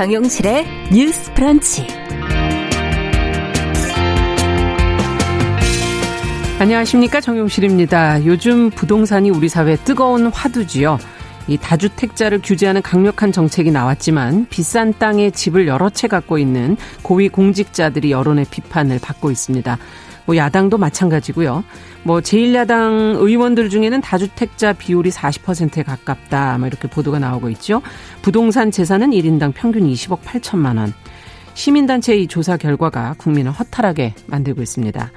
정용실의 뉴스 프런치. 안녕하십니까 정용실입니다. 요즘 부동산이 우리 사회 뜨거운 화두지요. 이 다주택자를 규제하는 강력한 정책이 나왔지만 비싼 땅에 집을 여러 채 갖고 있는 고위 공직자들이 여론의 비판을 받고 있습니다. 뭐 야당도 마찬가지고요. 뭐 제1야당 의원들 중에는 다주택자 비율이 40%에 가깝다. 뭐 이렇게 보도가 나오고 있죠. 부동산 재산은 1인당 평균 20억 8천만 원. 시민단체의 조사 결과가 국민을 허탈하게 만들고 있습니다.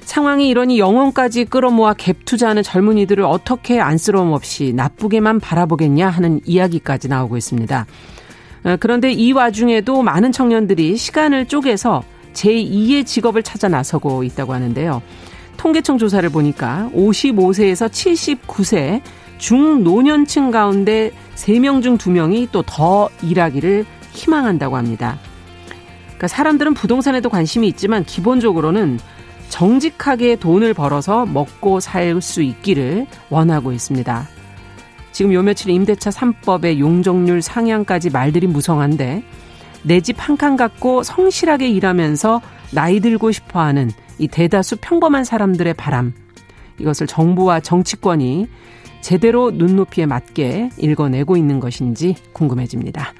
상황이 이러니 영혼까지 끌어모아 갭 투자하는 젊은이들을 어떻게 안쓰러움 없이 나쁘게만 바라보겠냐 하는 이야기까지 나오고 있습니다. 어, 그런데 이 와중에도 많은 청년들이 시간을 쪼개서 제2의 직업을 찾아 나서고 있다고 하는데요. 통계청 조사를 보니까 55세에서 79세 중노년층 가운데 3명 중 2명이 또 더 일하기를 희망한다고 합니다. 그러니까 사람들은 부동산에도 관심이 있지만 기본적으로는 정직하게 돈을 벌어서 먹고 살 수 있기를 원하고 있습니다. 지금 요 며칠 임대차 3법의 용적률 상향까지 말들이 무성한데 내 집 한 칸 갖고 성실하게 일하면서 나이 들고 싶어 하는 이 대다수 평범한 사람들의 바람. 이것을 정부와 정치권이 제대로 눈높이에 맞게 읽어내고 있는 것인지 궁금해집니다.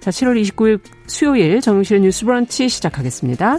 자, 7월 29일 수요일 정용실의 뉴스 브런치 시작하겠습니다.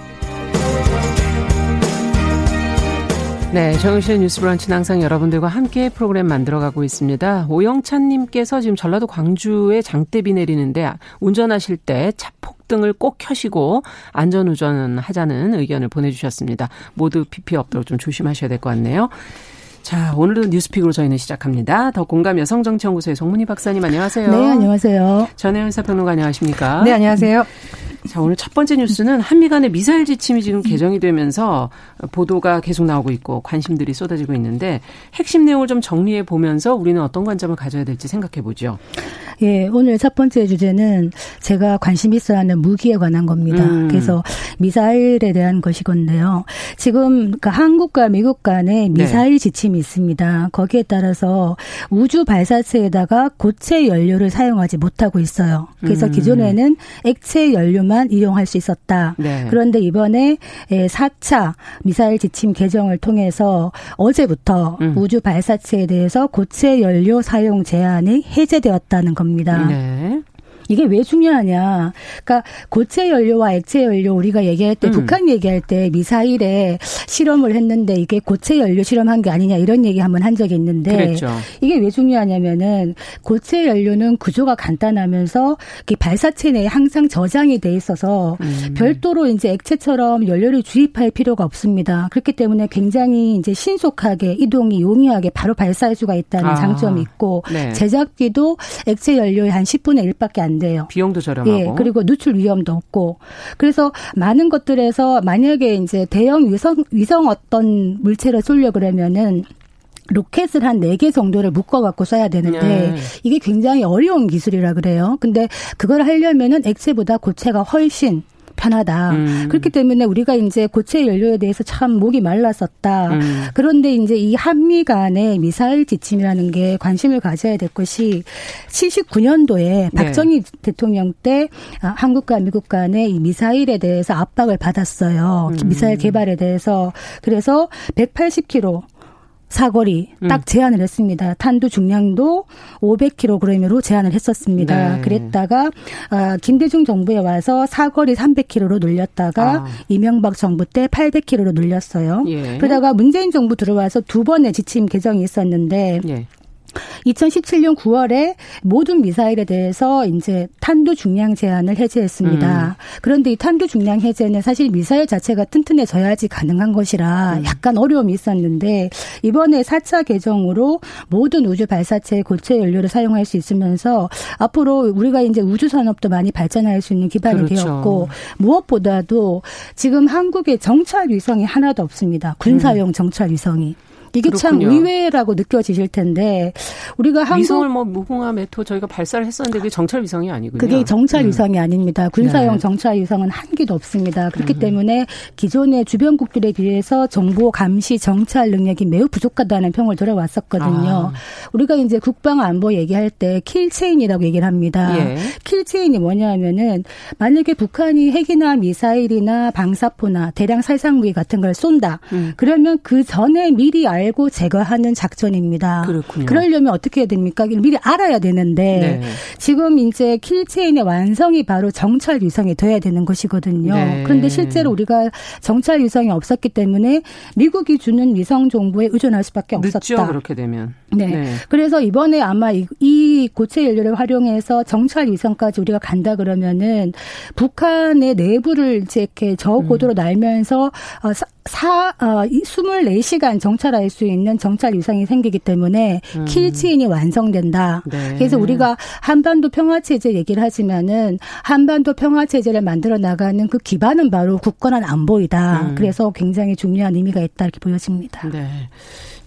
네, 정영실의 뉴스 브런치는 항상 여러분들과 함께 프로그램 만들어가고 있습니다. 오영찬님께서 지금 전라도 광주에 장대비 내리는데 운전하실 때 차폭등을 꼭 켜시고 안전운전 하자는 의견을 보내주셨습니다. 모두 피피 없도록 좀 조심하셔야 될 것 같네요. 자, 오늘도 뉴스픽으로 저희는 시작합니다. 더 공감 여성정치연구소의 송문희 박사님 안녕하세요. 네, 안녕하세요. 전혜연 사평론가 안녕하십니까? 네, 안녕하세요. 자, 오늘 첫 번째 뉴스는 한미 간의 미사일 지침이 지금 개정이 되면서 보도가 계속 나오고 있고 관심들이 쏟아지고 있는데 핵심 내용을 좀 정리해 보면서 우리는 어떤 관점을 가져야 될지 생각해 보죠. 예, 오늘 첫 번째 주제는 제가 관심 있어 하는 무기에 관한 겁니다. 음. 그래서 미사일에 대한 것이 건데요. 지금 그 한국과 미국 간에 네. 미사일 네. 지침이 있습니다. 거기에 따라서 우주 발사체에다가 고체 연료를 사용하지 못하고 있어요. 그래서 음. 기존에는 액체 연료만 이용할 수 있었다. 네. 그런데 이번에 4차 미사일 지침 개정을 통해서 어제부터 음. 우주 발사체에 대해서 고체 연료 사용 제한이 해제되었다는 겁니다. 겁니다. 네. 이게 왜 중요하냐. 그러니까 고체 연료와 액체 연료 우리가 얘기할 때 음. 북한 얘기할 때 미사일에 실험을 했는데 이게 고체 연료 실험한 게 아니냐 이런 얘기 한번 한 적이 있는데 그랬죠. 이게 왜 중요하냐면은 고체 연료는 구조가 간단하면서 발사체 내에 항상 저장이 돼 있어서 음. 별도로 이제 액체처럼 연료를 주입할 필요가 없습니다. 그렇기 때문에 굉장히 이제 신속하게 이동이 용이하게 바로 발사할 수가 있다는 아. 장점이 있고 네. 제작비도 액체 연료의 한 10분의 1밖에 안 돼요. 비용도 저렴하고. 예, 그리고 누출 위험도 없고. 그래서 많은 것들에서 만약에 이제 대형 위성 위성 어떤 물체를 쏠려 그러면은 로켓을 한 네 개 정도를 묶어갖고 써야 되는데 네. 이게 굉장히 어려운 기술이라 그래요. 근데 그걸 하려면은 액체보다 고체가 훨씬 편하다. 음. 그렇기 때문에 우리가 이제 고체 연료에 대해서 참 목이 말랐었다. 음. 그런데 이제 이 한미 간의 미사일 지침이라는 게 관심을 가져야 될 것이 79년도에 박정희 네. 대통령 때 아, 한국과 미국 간의 이 미사일에 대해서 압박을 받았어요. 음. 미사일 개발에 대해서. 그래서 180km 사거리 음. 딱 제한을 했습니다. 탄두 중량도 500kg으로 제한을 했었습니다. 네. 그랬다가 아, 김대중 정부에 와서 사거리 300kg로 늘렸다가 아. 이명박 정부 때 800kg로 늘렸어요. 예. 그러다가 문재인 정부 들어와서 두 번의 지침 개정이 있었는데 예. 2017년 9월에 모든 미사일에 대해서 이제 탄도 중량 제한을 해제했습니다. 음. 그런데 이 탄도 중량 해제는 사실 미사일 자체가 튼튼해져야지 가능한 것이라 음. 약간 어려움이 있었는데 이번에 4차 개정으로 모든 우주 발사체의 고체 연료를 사용할 수 있으면서 앞으로 우리가 이제 우주 산업도 많이 발전할 수 있는 기반이 그렇죠. 되었고 무엇보다도 지금 한국에 정찰 위성이 하나도 없습니다. 군사용 음. 정찰 위성이. 이게 그렇군요. 참 의외라고 느껴지실 텐데 우리가 한국 위성을 뭐 무궁화 메토 저희가 발사를 했었는데 그게 정찰 위성이 아니군요. 그게 정찰 음. 위성이 음. 아닙니다. 군사용 네. 정찰 위성은 한 개도 없습니다. 그렇기 음. 때문에 기존의 주변국들에 비해서 정보 감시 정찰 능력이 매우 부족하다는 평을 들어왔었거든요. 아. 우리가 이제 국방 안보 얘기할 때 kill chain이라고 얘기를 합니다. 예. kill chain이 뭐냐면은 만약에 북한이 핵이나 미사일이나 방사포나 대량 살상 무기 같은 걸 쏜다. 음. 그러면 그 전에 미리 알 알고 제거하는 작전입니다. 그렇군요. 그러려면 어떻게 해야 됩니까? 미리 알아야 되는데 네. 지금 이제 킬체인의 완성이 바로 정찰 위성이 돼야 되는 것이거든요. 네. 그런데 실제로 우리가 정찰 위성이 없었기 때문에 미국이 주는 위성 정보에 의존할 수밖에 없었다. 늦죠, 그렇게 되면. 네. 네. 그래서 이번에 아마 이, 이 고체 연료를 활용해서 정찰 위성까지 우리가 간다 그러면은 북한의 내부를 이제 이렇게 저고도로 음. 날면서 어, 사, 어, 24시간 정찰할 수 있는 정찰 위성이 생기기 때문에 음. 킬체인이 완성된다. 네. 그래서 우리가 한반도 평화체제 얘기를 하지만은 한반도 평화체제를 만들어 나가는 그 기반은 바로 굳건한 안보이다. 음. 그래서 굉장히 중요한 의미가 있다 이렇게 보여집니다. 네.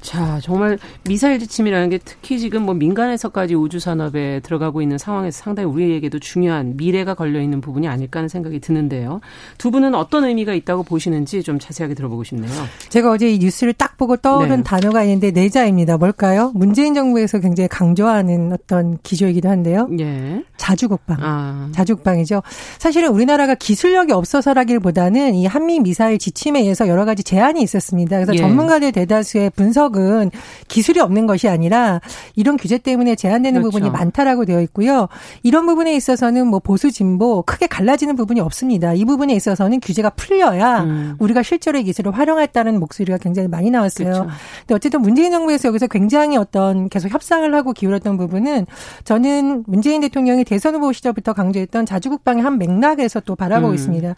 자, 정말 미사일 지침이라는 게 특히 지금 뭐 민간에서까지 우주 산업에 들어가고 있는 상황에서 상당히 우리에게도 중요한 미래가 걸려 있는 부분이 아닐까 하는 생각이 드는데요. 두 분은 어떤 의미가 있다고 보시는지 좀 자세하게 들어보고 싶네요. 제가 어제 이 뉴스를 딱 보고 떠오른 네. 단어가 있는데 내자입니다. 뭘까요? 문재인 정부에서 굉장히 강조하는 어떤 기조이기도 한데요. 예. 자주국방. 아. 자주국방이죠. 사실은 우리나라가 기술력이 없어서라기보다는 이 한미 미사일 지침에 의해서 여러 가지 제한이 있었습니다. 그래서 예. 전문가들 대다수의 분석 해석은 기술이 없는 것이 아니라 이런 규제 때문에 제한되는 그렇죠. 부분이 많다라고 되어 있고요. 이런 부분에 있어서는 뭐 보수 진보 크게 갈라지는 부분이 없습니다. 이 부분에 있어서는 규제가 풀려야 음. 우리가 실제로 의 기술을 활용했다는 목소리가 굉장히 많이 나왔어요. 그렇죠. 근데 어쨌든 문재인 정부에서 여기서 굉장히 어떤 계속 협상을 하고 기울였던 부분은 저는 문재인 대통령이 대선 후보 시절부터 강조했던 자주국방의 한 맥락에서 또 바라보고 음. 있습니다.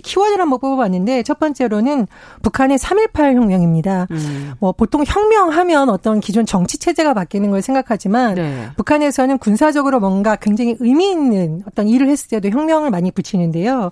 키워드를 한번 뽑아봤는데 첫 번째로는 북한의 3.18 혁명입니다. 음. 뭐 보통 혁명하면 어떤 기존 정치 체제가 바뀌는 걸 생각하지만 네. 북한에서는 군사적으로 뭔가 굉장히 의미 있는 어떤 일을 했을 때도 혁명을 많이 붙이는데요.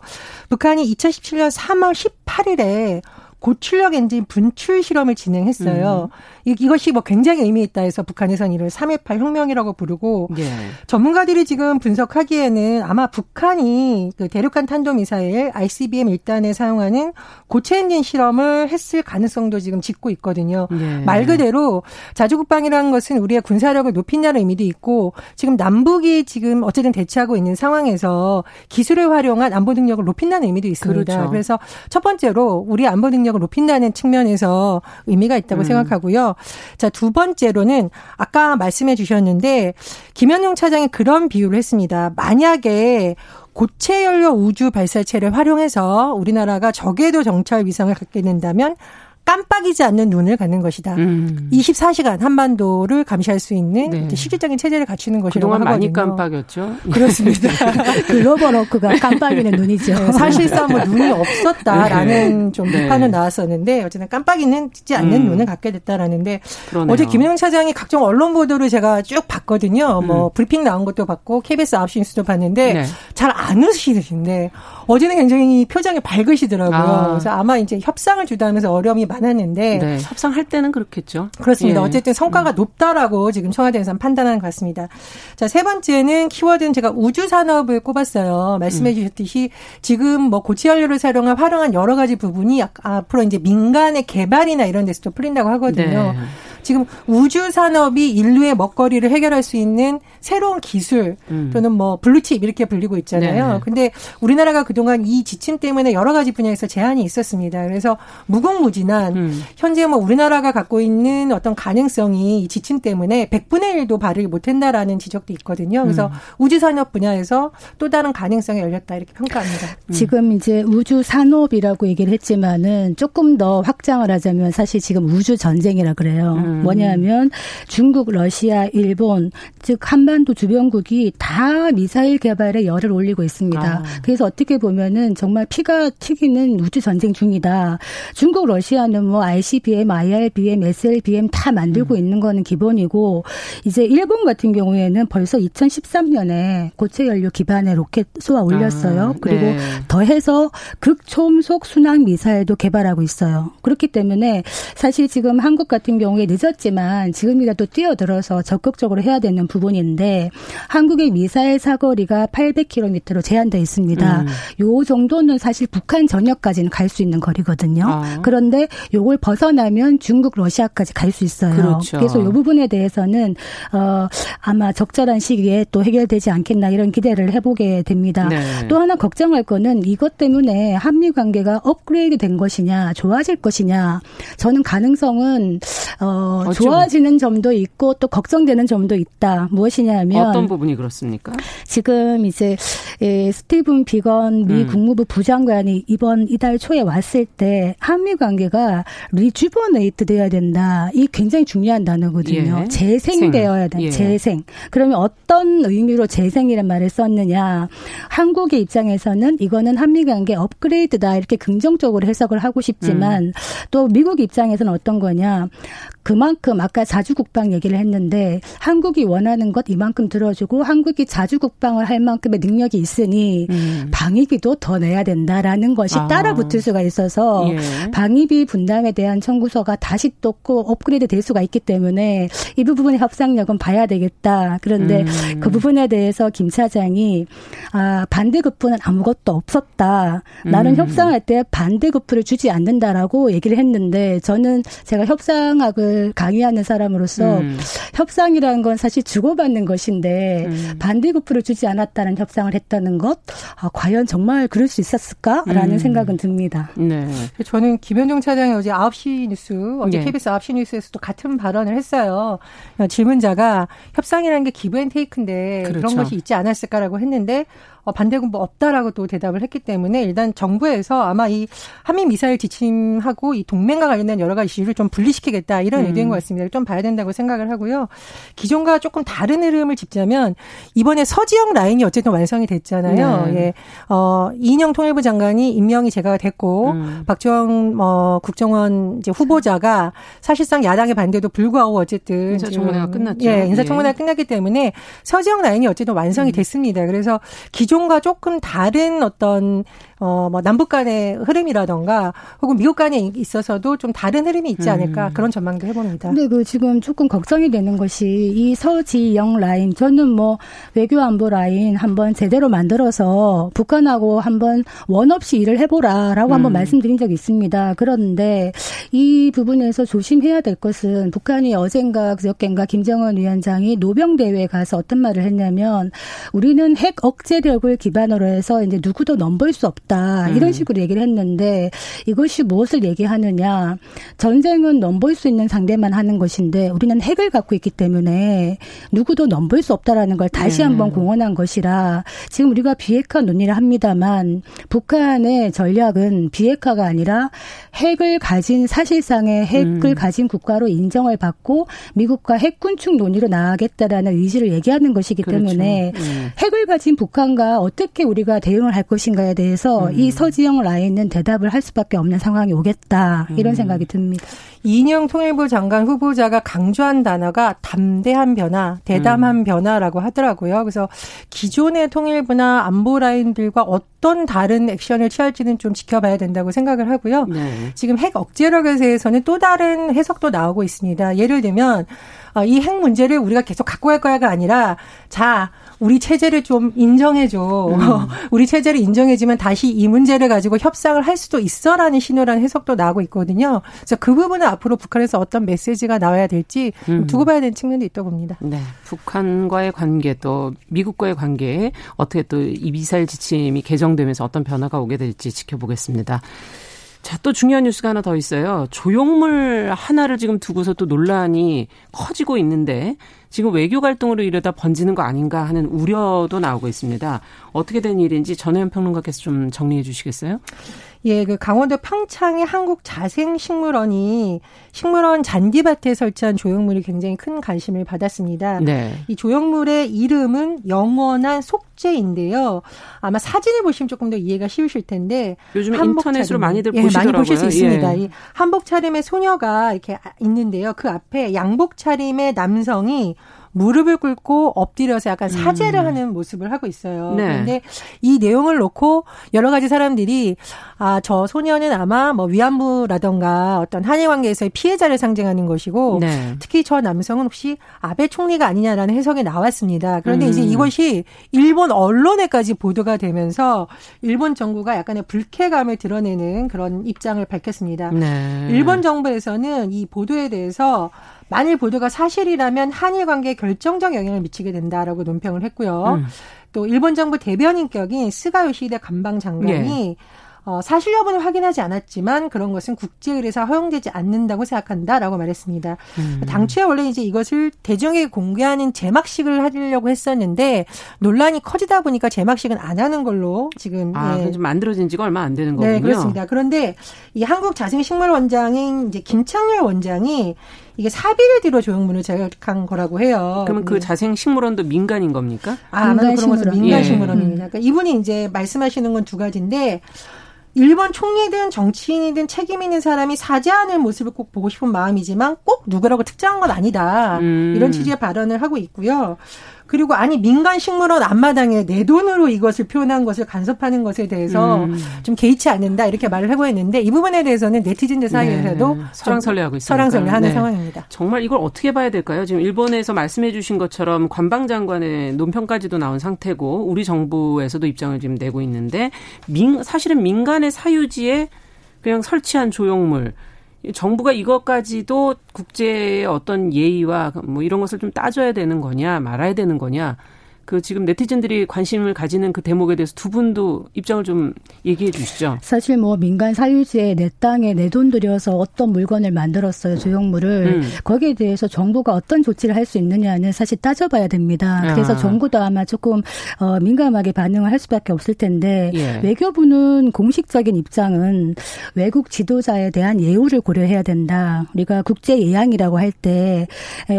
북한이 2017년 3월 18일에 고출력 엔진 분출 실험을 진행했어요. 음. 이 것이 뭐 굉장히 의미 있다 해서 북한에서는 이를 3.18 혁명이라고 부르고 예. 전문가들이 지금 분석하기에는 아마 북한이 그 대륙간 탄도미사일 ICBM 1단에 사용하는 고체 엔진 실험을 했을 가능성도 지금 짓고 있거든요. 예. 말 그대로 자주국방이라는 것은 우리의 군사력을 높인다는 의미도 있고 지금 남북이 지금 어쨌든 대치하고 있는 상황에서 기술을 활용한 안보 능력을 높인다는 의미도 있습니다. 그렇죠. 그래서 첫 번째로 우리 안보 능력 을 높인다는 측면에서 의미가 있다고 음. 생각하고요. 자, 두 번째로는 아까 말씀해 주셨는데 김현용 차장이 그런 비유를 했습니다. 만약에 고체 연료 우주 발사체를 활용해서 우리나라가 적에도 정찰 위성을 갖게 된다면 깜빡이지 않는 눈을 갖는 것이다. 음. 24시간 한반도를 감시할 수 있는 네. 실질적인 체제를 갖추는 것이라고 하거든요. 많이 깜빡였죠. 그렇습니다. 글로벌 워크가 깜빡이는 눈이죠. 사실상 뭐 눈이 없었다라는 네. 좀 네. 비판은 나왔었는데 어쨌든 깜빡이는 지 않는 음. 눈을 갖게 됐다라는데 그러네요. 어제 김영 차장이 각종 언론 보도를 제가 쭉 봤거든요. 음. 뭐 브리핑 나온 것도 봤고 KBS 9시 뉴스도 봤는데 네. 잘안 웃으시는데 어제는 굉장히 표정이 밝으시더라고요. 아. 그래서 아마 이제 협상을 주도하면서 어려움이 많았는데 네, 협상할 때는 그렇겠죠. 그렇습니다. 예. 어쨌든 성과가 음. 높다라고 지금 청와대에서 판단하는 것 같습니다. 자, 세 번째는 키워드는 제가 우주 산업을 꼽았어요. 말씀해 음. 주셨듯이 지금 뭐 고체 연료를 사용한 활용한 여러 가지 부분이 앞으로 이제 민간의 개발이나 이런 데서도 풀린다고 하거든요. 네. 지금 우주 산업이 인류의 먹거리를 해결할 수 있는 새로운 기술 음. 또는 뭐 블루칩 이렇게 불리고 있잖아요. 네. 근데 우리나라가 그동안 이 지침 때문에 여러 가지 분야에서 제한이 있었습니다. 그래서 무궁무진한 음. 현재 뭐 우리나라가 갖고 있는 어떤 가능성이 이 지침 때문에 100분의 1도 발휘 못한다라는 지적도 있거든요. 그래서 음. 우주 산업 분야에서 또 다른 가능성이 열렸다 이렇게 평가합니다. 음. 지금 이제 우주 산업이라고 얘기를 했지만은 조금 더 확장을 하자면 사실 지금 우주 전쟁이라 그래요. 음. 음. 뭐냐면 중국, 러시아, 일본 즉 한반도 주변국이 다 미사일 개발에 열을 올리고 있습니다. 아. 그래서 어떻게 보면은 정말 피가 튀기는 우주 전쟁 중이다. 중국, 러시아는 뭐 ICBM, IRBM, SLBM 다 만들고 음. 있는 거는 기본이고 이제 일본 같은 경우에는 벌써 2013년에 고체 연료 기반의 로켓 쏘아 올렸어요. 아, 그리고 네. 더해서 극초음속 순항 미사일도 개발하고 있어요. 그렇기 때문에 사실 지금 한국 같은 경우에 늦었지만 지금이라도 뛰어들어서 적극적으로 해야 되는 부분인데 한국의 미사일 사거리가 800km로 제한되어 있습니다. 음. 요 정도는 사실 북한 전역까지는 갈 수 있는 거리거든요. 아. 그런데 요걸 벗어나면 중국, 러시아까지 갈 수 있어요. 그렇죠. 그래서 요 부분에 대해서는 어 아마 적절한 시기에 또 해결되지 않겠나 이런 기대를 해보게 됩니다. 네. 또 하나 걱정할 거는 이것 때문에 한미 관계가 업그레이드 된 것이냐, 좋아질 것이냐. 저는 가능성은 어 좋아지는 점도 있고 또 걱정되는 점도 있다. 무엇이냐면 어떤 부분이 그렇습니까? 지금 이제 스티븐 비건 미 음. 국무부 부장관이 이번 이달 초에 왔을 때 한미 관계가 rejuvenate 돼야 된다. 이 굉장히 중요한 단어거든요. 예. 재생되어야 된다. 예. 재생. 그러면 어떤 의미로 재생이란 말을 썼느냐? 한국의 입장에서는 이거는 한미 관계 업그레이드다 이렇게 긍정적으로 해석을 하고 싶지만 음. 또 미국 입장에서는 어떤 거냐? 그만큼 아까 자주 국방 얘기를 했는데 한국이 원하는 것 이만큼 들어주고 한국이 자주 국방을 할 만큼의 능력이 있으니 음. 방위비도 더 내야 된다라는 것이 아. 따라 붙을 수가 있어서 예. 방위비 분담에 대한 청구서가 다시 또 업그레이드 될 수가 있기 때문에 이 부분의 협상력은 봐야 되겠다. 그런데 음. 그 부분에 대해서 김 차장이 아, 반대급부는 아무것도 없었다. 나는 음. 협상할 때 반대급부를 주지 않는다라고 얘기를 했는데 저는 제가 협상학을 강의하는 사람으로서 음. 협상이라는 건 사실 주고받는 것인데 음. 반대급부를 주지 않았다는 협상을 했다는 것 아, 과연 정말 그럴 수 있었을까라는 음. 생각은 듭니다. 네. 저는 김현종 차장이 어제 9시 뉴스 어제 네. KBS 9시 뉴스에서도 같은 발언을 했어요. 질문자가 협상이라는 게 give and take인데 그렇죠. 그런 것이 있지 않았을까라고 했는데 어, 반대급부 없다라고 또 대답을 했기 때문에 일단 정부에서 아마 이 한미 미사일 지침하고 이 동맹과 관련된 여러 가지 이슈를 좀 분리시키겠다 이런 음. 의도인 것 같습니다. 좀 봐야 된다고 생각을 하고요. 기존과 조금 다른 흐름을 짚자면 이번에 서지영 라인이 어쨌든 완성이 됐잖아요. 네. 예. 어, 이인영 통일부 장관이 임명이 제가 됐고 음. 박주영 어, 국정원 이제 후보자가 사실상 야당의 반대도 불구하고 어쨌든 인사청문회가 끝났죠. 예, 인사청문회가 예. 끝났기 때문에 서지영 라인이 어쨌든 완성이 음. 됐습니다. 그래서 기존 기존과 조금 다른 어떤 어, 뭐, 남북 간의 흐름이라던가 혹은 미국 간에 있어서도 좀 다른 흐름이 있지 않을까 음. 그런 전망도 해봅니다. 근데 그 지금 조금 걱정이 되는 것이 이 서지영 라인, 저는 뭐 외교 안보 라인 한번 제대로 만들어서 북한하고 한번 원 없이 일을 해보라라고 음. 한번 말씀드린 적이 있습니다. 그런데 이 부분에서 조심해야 될 것은 북한이 어젠가 그저께인가 김정은 위원장이 노병 대회에 가서 어떤 말을 했냐면 우리는 핵 억제력 을 기반으로 해서 이제 누구도 넘볼 수 없다. 있다. 이런 음. 식으로 얘기를 했는데 이것이 무엇을 얘기하느냐. 전쟁은 넘볼 수 있는 상대만 하는 것인데 우리는 핵을 갖고 있기 때문에 누구도 넘볼 수 없다라는 걸 다시 네. 한번 공언한 것이라 지금 우리가 비핵화 논의를 합니다만 북한의 전략은 비핵화가 아니라 핵을 가진 사실상의 핵을 음. 가진 국가로 인정을 받고 미국과 핵군축 논의로 나아가겠다라는 의지를 얘기하는 것이기 그렇죠. 때문에 음. 핵을 가진 북한과 어떻게 우리가 대응을 할 것인가에 대해서 음. 이 서지영 라인은 대답을 할 수밖에 없는 상황이 오겠다 이런 음. 생각이 듭니다. 이인영 통일부 장관 후보자가 강조한 단어가 담대한 변화, 대담한 음. 변화라고 하더라고요. 그래서 기존의 통일부나 안보 라인들과 어떤 다른 액션을 취할지는 좀 지켜봐야 된다고 생각을 하고요. 네. 지금 핵 억제력에 대해서는 또 다른 해석도 나오고 있습니다. 예를 들면 어, 이 핵 문제를 우리가 계속 갖고 갈 거야가 아니라 자 우리 체제를 좀 인정해줘. 음. 우리 체제를 인정해주면 다시 이 문제를 가지고 협상을 할 수도 있어라는 신호라는 해석도 나오고 있거든요. 그래서 그 부분은 앞으로 북한에서 어떤 메시지가 나와야 될지 음. 두고 봐야 되는 측면도 있다고 봅니다. 네. 북한과의 관계 또 미국과의 관계 어떻게 또 이 미사일 지침이 개정되면서 어떤 변화가 오게 될지 지켜보겠습니다. 자, 또 중요한 뉴스가 하나 더 있어요. 조형물 하나를 지금 두고서 또 논란이 커지고 있는데 지금 외교 갈등으로 이러다 번지는 거 아닌가 하는 우려도 나오고 있습니다. 어떻게 된 일인지 전혜연 평론가께서 좀 정리해 주시겠어요? 예, 그 강원도 평창의 한국 자생식물원이 식물원 잔디밭에 설치한 조형물이 굉장히 큰 관심을 받았습니다. 네. 이 조형물의 이름은 영원한 속죄인데요. 아마 사진을 보시면 조금 더 이해가 쉬우실 텐데 요즘 인터넷으로 차림. 많이들 예, 보시더라고요. 많이 보실 수 있습니다. 예. 이 한복 차림의 소녀가 이렇게 있는데요. 그 앞에 양복 차림의 남성이 무릎을 꿇고 엎드려서 약간 사죄를 음. 하는 모습을 하고 있어요. 네. 그런데 이 내용을 놓고 여러 가지 사람들이 아, 저 소녀는 아마 뭐 위안부라던가 어떤 한일 관계에서의 피해자를 상징하는 것이고 네. 특히 저 남성은 혹시 아베 총리가 아니냐라는 해석이 나왔습니다. 그런데 음. 이제 이것이 일본 언론에까지 보도가 되면서 일본 정부가 약간의 불쾌감을 드러내는 그런 입장을 밝혔습니다. 네. 일본 정부에서는 이 보도에 대해서 만일 보도가 사실이라면 한일 관계에 결정적 영향을 미치게 된다라고 논평을 했고요. 음. 또 일본 정부 대변인격인 스가 요시히데 간방 장관이 예. 어, 사실 여부는 확인하지 않았지만 그런 것은 국제의례사 허용되지 않는다고 생각한다라고 말했습니다. 음. 당초에 원래 이제 이것을 대중에게 공개하는 제막식을 하려고 했었는데 논란이 커지다 보니까 제막식은 안 하는 걸로 지금 아, 예. 좀 만들어진 지가 얼마 안 되는 거군요. 네, 그렇습니다. 그런데 이 한국 자생식물 원장인 이제 김창렬 원장이 이게 사비를 들어 조형물을 제작한 거라고 해요. 그러면 그 자생 식물원도 민간인 겁니까? 아, 아마도 그런 것은 민간 식물원입니다. 예. 그러니까 이분이 이제 말씀하시는 건 두 가지인데 일본 총리든 정치인이든 책임 있는 사람이 사죄하는 모습을 꼭 보고 싶은 마음이지만 꼭 누구라고 특정한 건 아니다. 음. 이런 취지의 발언을 하고 있고요. 그리고 아니 민간 식물원 앞마당에 내 돈으로 이것을 표현한 것을 간섭하는 것에 대해서 음. 좀 개의치 않는다 이렇게 말을 하고 있는데 이 부분에 대해서는 네티즌들 사이에서도 네. 설랑설레하고 있습니다. 설랑설레하는 네. 상황입니다. 정말 이걸 어떻게 봐야 될까요? 지금 일본에서 말씀해주신 것처럼 관방장관의 논평까지도 나온 상태고 우리 정부에서도 입장을 지금 내고 있는데 민 사실은 민간의 사유지에 그냥 설치한 조형물 정부가 이것까지도 국제의 어떤 예의와 뭐 이런 것을 좀 따져야 되는 거냐 말아야 되는 거냐 그 지금 네티즌들이 관심을 가지는 그 대목에 대해서 두 분도 입장을 좀 얘기해 주시죠. 사실 뭐 민간 사유지에 내 땅에 내 돈 들여서 어떤 물건을 만들었어요 조형물을 음. 거기에 대해서 정부가 어떤 조치를 할 수 있느냐는 사실 따져봐야 됩니다. 아. 그래서 정부도 아마 조금 어, 민감하게 반응을 할 수밖에 없을 텐데 예. 외교부는 공식적인 입장은 외국 지도자에 대한 예우를 고려해야 된다. 우리가 국제 예양이라고 할 때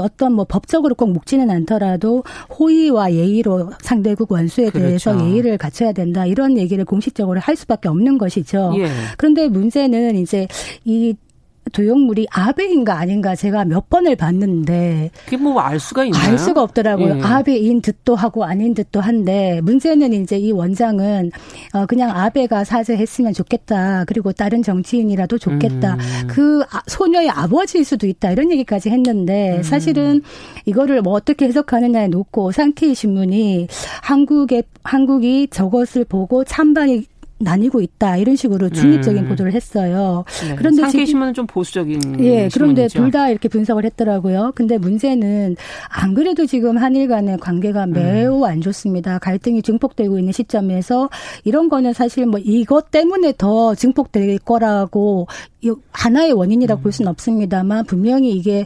어떤 뭐 법적으로 꼭 묵지는 않더라도 호의와 예의 예의로 상대국 원수에 그렇죠. 대해서 예의를 갖춰야 된다 이런 얘기를 공식적으로 할 수밖에 없는 것이죠. 예. 그런데 문제는 이제 이 도용물이 아베인가 아닌가 제가 몇 번을 봤는데 그게 뭐 알 수가 있나요? 알 수가 없더라고요. 예. 아베인 듯도 하고 아닌 듯도 한데 문제는 이제 이 원장은 어 그냥 아베가 사죄했으면 좋겠다. 그리고 다른 정치인이라도 좋겠다. 음. 그 아, 소녀의 아버지일 수도 있다. 이런 얘기까지 했는데 음. 사실은 이거를 뭐 어떻게 해석하느냐에 놓고 상케이 신문이 한국의 한국이 저것을 보고 찬반이 나뉘고 있다 이런 식으로 중립적인 음. 보도를 했어요. 네. 그런데 상계 신문은 좀 보수적인 예 그런데 둘 다 이렇게 분석을 했더라고요. 근데 문제는 안 그래도 지금 한일 간의 관계가 음. 매우 음. 안 좋습니다. 갈등이 증폭되고 있는 시점에서 이런 거는 사실 뭐 이것 때문에 더 증폭될 거라고 하나의 원인이라고 음. 볼 수는 없습니다만 분명히 이게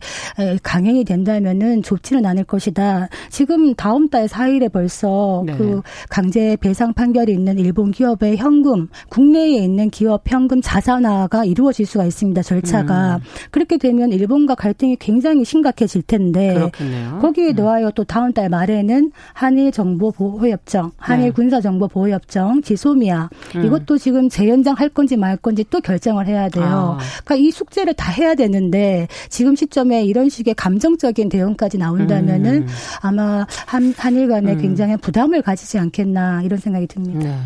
강행이 된다면은 좋지는 않을 것이다. 지금 다음 달 4일에 벌써 네. 그 강제 배상 판결이 있는 일본 기업의 현금 국내에 있는 기업 현금 자산화가 이루어질 수가 있습니다. 절차가 음. 그렇게 되면 일본과 갈등이 굉장히 심각해질 텐데 그렇겠네요. 거기에 더하여 음. 또 다음 달 말에는 한일 정보 보호 협정, 한일 네. 군사 정보 보호 협정, 지소미아 음. 이것도 지금 재연장 할 건지 말 건지 또 결정을 해야 돼요. 아. 그러니까 이 숙제를 다 해야 되는데 지금 시점에 이런 식의 감정적인 대응까지 나온다면은 음. 아마 한 한일 간에 음. 굉장히 부담을 가지지 않겠나 이런 생각이 듭니다. 네.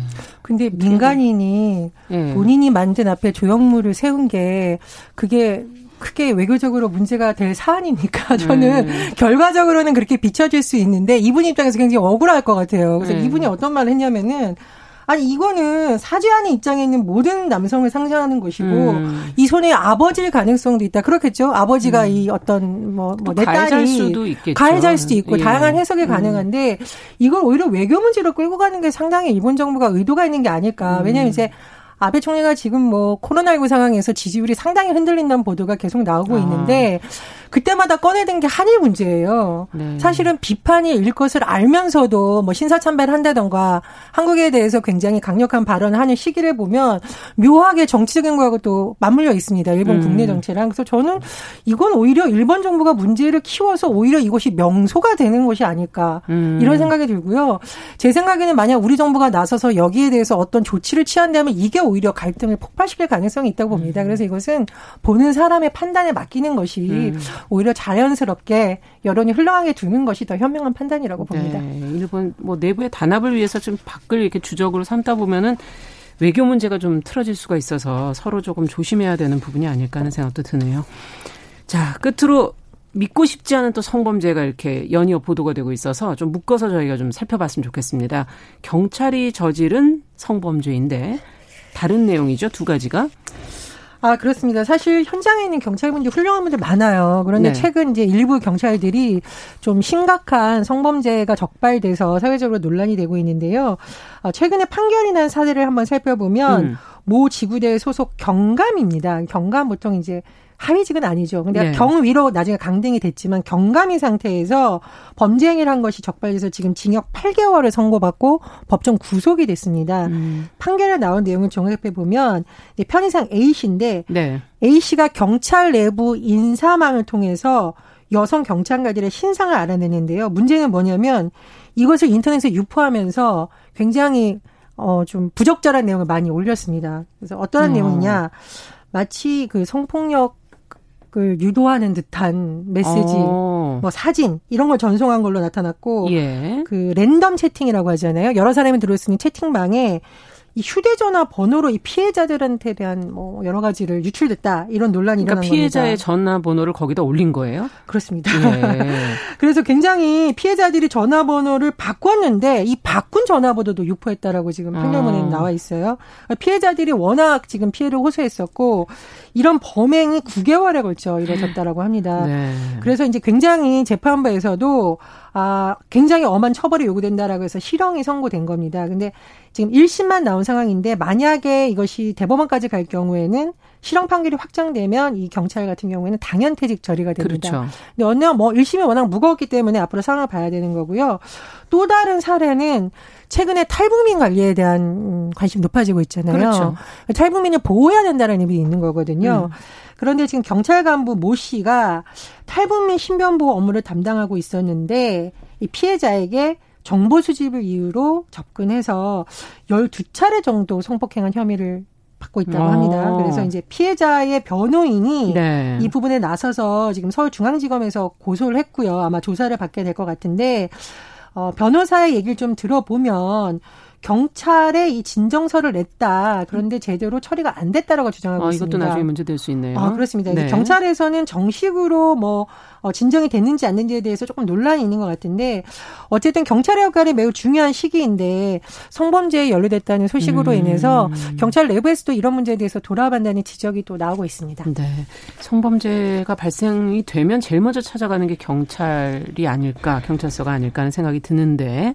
근데 민간인이 네. 본인이 만든 앞에 조형물을 세운 게 그게 크게 외교적으로 문제가 될 사안입니까? 저는 음. 결과적으로는 그렇게 비춰질 수 있는데 이분 입장에서 굉장히 억울할 것 같아요. 그래서 음. 이분이 어떤 말을 했냐면은 아니 이거는 사죄하는 입장에 있는 모든 남성을 상징하는 것이고 음. 이 손에 아버지일 가능성도 있다. 그렇겠죠. 아버지가 음. 이 어떤 뭐내 뭐 딸이 수도 있겠죠. 가해자일 수도 있고 예. 다양한 해석이 음. 가능한데 이걸 오히려 외교 문제로 끌고 가는 게 상당히 일본 정부가 의도가 있는 게 아닐까. 음. 왜냐하면 이제 아베 총리가 지금 뭐 코로나19 상황에서 지지율이 상당히 흔들린다는 보도가 계속 나오고 아. 있는데 그때마다 꺼내든 게 한일 문제예요. 네. 사실은 비판이 일 것을 알면서도 뭐 신사참배를 한다던가 한국에 대해서 굉장히 강력한 발언을 하는 시기를 보면 묘하게 정치적인 거하고 또 맞물려 있습니다. 일본 음. 국내 정치랑. 그래서 저는 이건 오히려 일본 정부가 문제를 키워서 오히려 이것이 명소가 되는 것이 아닐까 음. 이런 생각이 들고요. 제 생각에는 만약 우리 정부가 나서서 여기에 대해서 어떤 조치를 취한다면 이게 오히려 갈등을 폭발시킬 가능성이 있다고 봅니다. 음. 그래서 이것은 보는 사람의 판단에 맡기는 것이 음. 오히려 자연스럽게 여론이 흘러가게 두는 것이 더 현명한 판단이라고 봅니다. 네. 일본 뭐 내부의 단합을 위해서 좀 밖을 이렇게 주적으로 삼다 보면은 외교 문제가 좀 틀어질 수가 있어서 서로 조금 조심해야 되는 부분이 아닐까 하는 생각도 드네요. 자, 끝으로 믿고 싶지 않은 또 성범죄가 이렇게 연이어 보도가 되고 있어서 좀 묶어서 저희가 좀 살펴봤으면 좋겠습니다. 경찰이 저지른 성범죄인데 다른 내용이죠, 두 가지가. 아, 그렇습니다. 사실 현장에 있는 경찰분들 훌륭한 분들 많아요. 그런데 네. 최근 이제 일부 경찰들이 좀 심각한 성범죄가 적발돼서 사회적으로 논란이 되고 있는데요. 아, 최근에 판결이 난 사례를 한번 살펴보면 음. 모 지구대 소속 경감입니다. 경감 보통 이제 하위직은 아니죠. 근데 네. 경위로 나중에 강등이 됐지만 경감이 상태에서 범죄 행위를 한 것이 적발돼서 지금 징역 8개월을 선고받고 법정 구속이 됐습니다. 음. 판결에 나온 내용을 종합해 보면 편의상 A 씨인데 네. A 씨가 경찰 내부 인사망을 통해서 여성 경찰관들의 신상을 알아내는데요. 문제는 뭐냐면 이것을 인터넷에 유포하면서 굉장히 어, 좀 부적절한 내용을 많이 올렸습니다. 그래서 어떠한 어. 내용이냐. 마치 그 성폭력 그 유도하는 듯한 메시지, 어. 뭐 사진 이런 걸 전송한 걸로 나타났고 예. 그 랜덤 채팅이라고 하잖아요. 여러 사람이 들어있으니 채팅방에 이 휴대전화 번호로 이 피해자들한테 대한 뭐 여러 가지를 유출됐다 이런 논란이 그러니까 일어난 피해자의 겁니다. 전화번호를 거기다 올린 거예요? 그렇습니다. 예. 그래서 굉장히 피해자들이 전화번호를 바꿨는데 이 바꾼 전화번호도 유포했다라고 지금 판결문에 아. 나와 있어요. 피해자들이 워낙 지금 피해를 호소했었고 이런 범행이 9개월에 걸쳐 이루어졌다라고 합니다. 네. 그래서 이제 굉장히 재판부에서도 아, 굉장히 엄한 처벌이 요구된다라고 해서 실형이 선고된 겁니다. 근데 지금 1심만 나온 상황인데 만약에 이것이 대법원까지 갈 경우에는 실형 판결이 확정되면 이 경찰 같은 경우에는 당연 퇴직 처리가 됩니다. 그렇죠. 근데 어느 뭐 1심이 워낙 무거웠기 때문에 앞으로 상황을 봐야 되는 거고요. 또 다른 사례는 최근에 탈북민 관리에 대한 관심이 높아지고 있잖아요. 그렇죠. 탈북민을 보호해야 된다는 의미 있는 거거든요. 음. 그런데 지금 경찰 간부 모 씨가 탈북민 신변보호 업무를 담당하고 있었는데 이 피해자에게 정보 수집을 이유로 접근해서 12차례 정도 성폭행한 혐의를 받고 있다고 합니다. 어. 그래서 이제 피해자의 변호인이 네. 이 부분에 나서서 지금 서울중앙지검에서 고소를 했고요. 아마 조사를 받게 될 것 같은데 어, 변호사의 얘기를 좀 들어보면 경찰에 이 진정서를 냈다. 그런데 제대로 처리가 안 됐다라고 주장하고 아, 이것도 있습니다. 나중에 문제 될 수 있네요. 아, 그렇습니다. 네. 경찰에서는 정식으로 뭐 어, 진정이 됐는지 안 됐는지에 대해서 조금 논란이 있는 것 같은데 어쨌든 경찰의 역할이 매우 중요한 시기인데 성범죄에 연루됐다는 소식으로 음. 인해서 경찰 내부에서도 이런 문제에 대해서 돌아간다는 지적이 또 나오고 있습니다. 네. 성범죄가 발생이 되면 제일 먼저 찾아가는 게 경찰이 아닐까, 경찰서가 아닐까 하는 생각이 드는데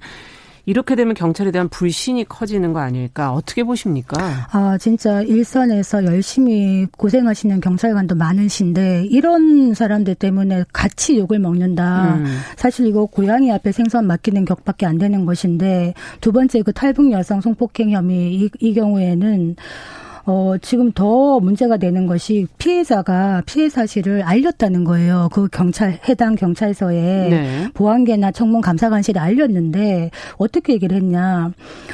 이렇게 되면 경찰에 대한 불신이 커지는 거 아닐까? 어떻게 보십니까? 아, 진짜 일선에서 열심히 고생하시는 경찰관도 많으신데 이런 사람들 때문에 같이 욕을 먹는다. 음. 사실 이거 고양이 앞에 생선 맡기는 격밖에 안 되는 것인데 두 번째 그 탈북 여성 성폭행 혐의 이, 이 경우에는 어, 지금 더 문제가 되는 것이 피해자가 피해 사실을 알렸다는 거예요. 그 경찰, 해당 경찰서에 네. 보안계나 청문 감사관실에 알렸는데 어떻게 얘기를 했냐.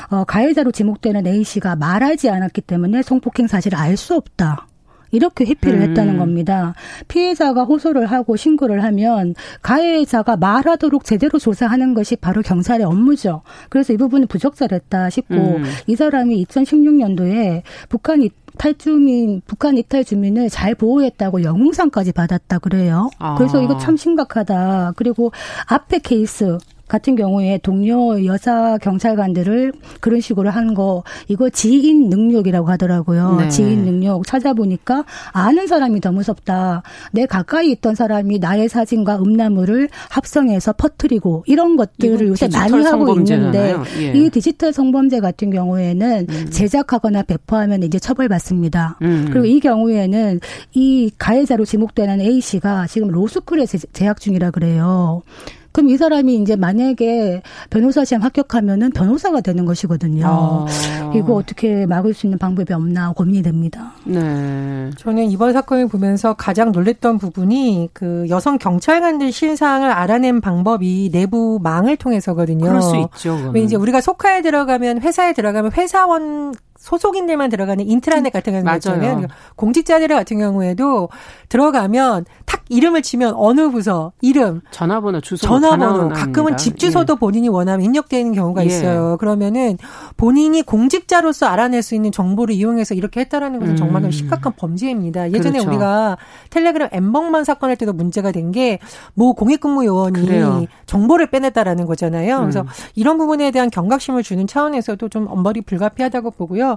어, 가해자로 지목되는 A씨가 말하지 않았기 때문에 성폭행 사실을 알 수 없다. 이렇게 회피를 음. 했다는 겁니다. 피해자가 호소를 하고 신고를 하면 가해자가 말하도록 제대로 조사하는 것이 바로 경찰의 업무죠. 그래서 이 부분은 부적절했다 싶고 음. 이 사람이 2016년도에 북한 탈주민 북한 이탈 주민을 잘 보호했다고 영웅상까지 받았다 그래요. 아. 그래서 이거 참 심각하다. 그리고 앞에 케이스 같은 경우에 동료 여사 경찰관들을 그런 식으로 하는 거 이거 지인 능력이라고 하더라고요. 네. 지인 능력 찾아보니까 아는 사람이 더 무섭다. 내 가까이 있던 사람이 나의 사진과 음란물을 합성해서 퍼뜨리고 이런 것들을 요새 많이 하고 있는데 예. 이 디지털 성범죄 같은 경우에는 음. 제작하거나 배포하면 이제 처벌받습니다. 음. 그리고 이 경우에는 이 가해자로 지목되는 A 씨가 지금 로스쿨에 재학 중이라 그래요. 그럼 이 사람이 이제 만약에 변호사 시험 합격하면은 변호사가 되는 것이거든요. 아. 이거 어떻게 막을 수 있는 방법이 없나 고민이 됩니다. 네. 저는 이번 사건을 보면서 가장 놀랬던 부분이 그 여성 경찰관들 신상을 알아낸 방법이 내부 망을 통해서거든요. 그럴 수 있죠. 왜 이제 우리가 속하에 들어가면 회사에 들어가면 회사원 소속인들만 들어가는 인트라넷 같은 경우는 있잖아요. 공직자들 같은 경우에도 들어가면 탁 이름을 치면 어느 부서 이름, 전화번호, 주소, 전화번호, 가끔은 집 주소도 예. 본인이 원하면 입력되는 경우가 예. 있어요. 그러면은 본인이 공직자로서 알아낼 수 있는 정보를 이용해서 이렇게 했다라는 것은 음. 정말 심각한 범죄입니다. 예전에 그렇죠. 우리가 텔레그램 엠벙만 사건 할 때도 문제가 된 게 모 공익근무 요원이 그래요. 정보를 빼냈다라는 거잖아요. 그래서 음. 이런 부분에 대한 경각심을 주는 차원에서도 좀 엄벌이 불가피하다고 보고요.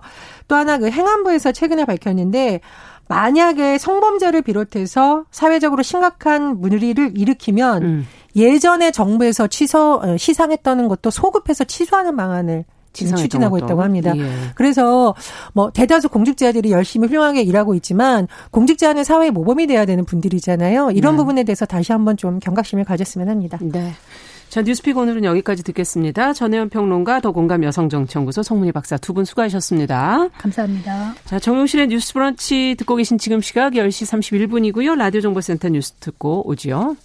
또 하나 그 행안부에서 최근에 밝혔는데 만약에 성범죄를 비롯해서 사회적으로 심각한 문의를 일으키면 음. 예전에 정부에서 취소 어, 시상했다는 것도 소급해서 취소하는 방안을 지금 추진하고 있다고 합니다. 예. 그래서 뭐 대다수 공직자들이 열심히 훌륭하게 일하고 있지만 공직자는 사회의 모범이 돼야 되는 분들이잖아요. 이런 네. 부분에 대해서 다시 한번 좀 경각심을 가졌으면 합니다. 네. 자, 뉴스픽 오늘은 여기까지 듣겠습니다. 전혜연 평론가, 더공감 여성정치연구소 송문희 박사 두 분 수고하셨습니다. 감사합니다. 자, 정용실의 뉴스 브런치 듣고 계신 지금 시각 10시 31분이고요. 라디오 정보센터 뉴스 듣고 오지요.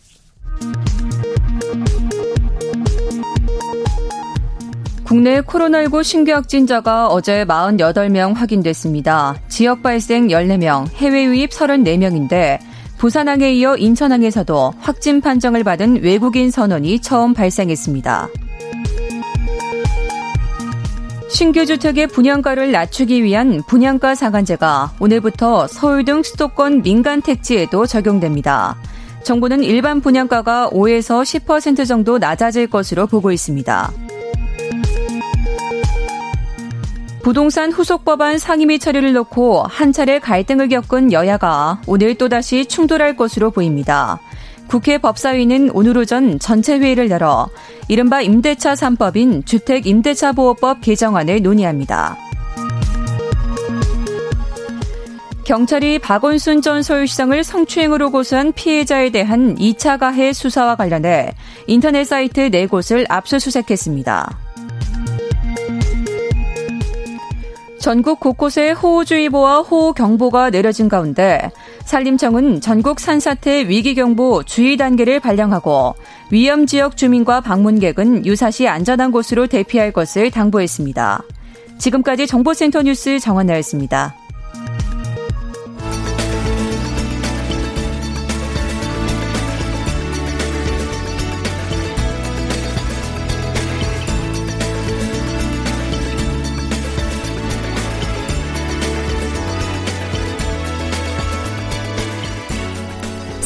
국내 코로나19 신규 확진자가 어제 48명 확인됐습니다. 지역 발생 14명, 해외 유입 34명인데 부산항에 이어 인천항에서도 확진 판정을 받은 외국인 선원이 처음 발생했습니다. 신규 주택의 분양가를 낮추기 위한 분양가 상한제가 오늘부터 서울 등 수도권 민간 택지에도 적용됩니다. 정부는 일반 분양가가 5에서 10% 정도 낮아질 것으로 보고 있습니다. 부동산 후속 법안 상임위 처리를 놓고 한 차례 갈등을 겪은 여야가 오늘 또다시 충돌할 것으로 보입니다. 국회 법사위는 오늘 오전 전체 회의를 열어 이른바 임대차 3법인 주택 임대차 보호법 개정안을 논의합니다. 경찰이 박원순 전 서울시장을 성추행으로 고소한 피해자에 대한 2차 가해 수사와 관련해 인터넷 사이트 4곳을 압수수색했습니다. 전국 곳곳에 호우주의보와 호우경보가 내려진 가운데 산림청은 전국 산사태 위기경보 주의 단계를 발령하고 위험 지역 주민과 방문객은 유사시 안전한 곳으로 대피할 것을 당부했습니다. 지금까지 정보센터 뉴스 정원나였습니다.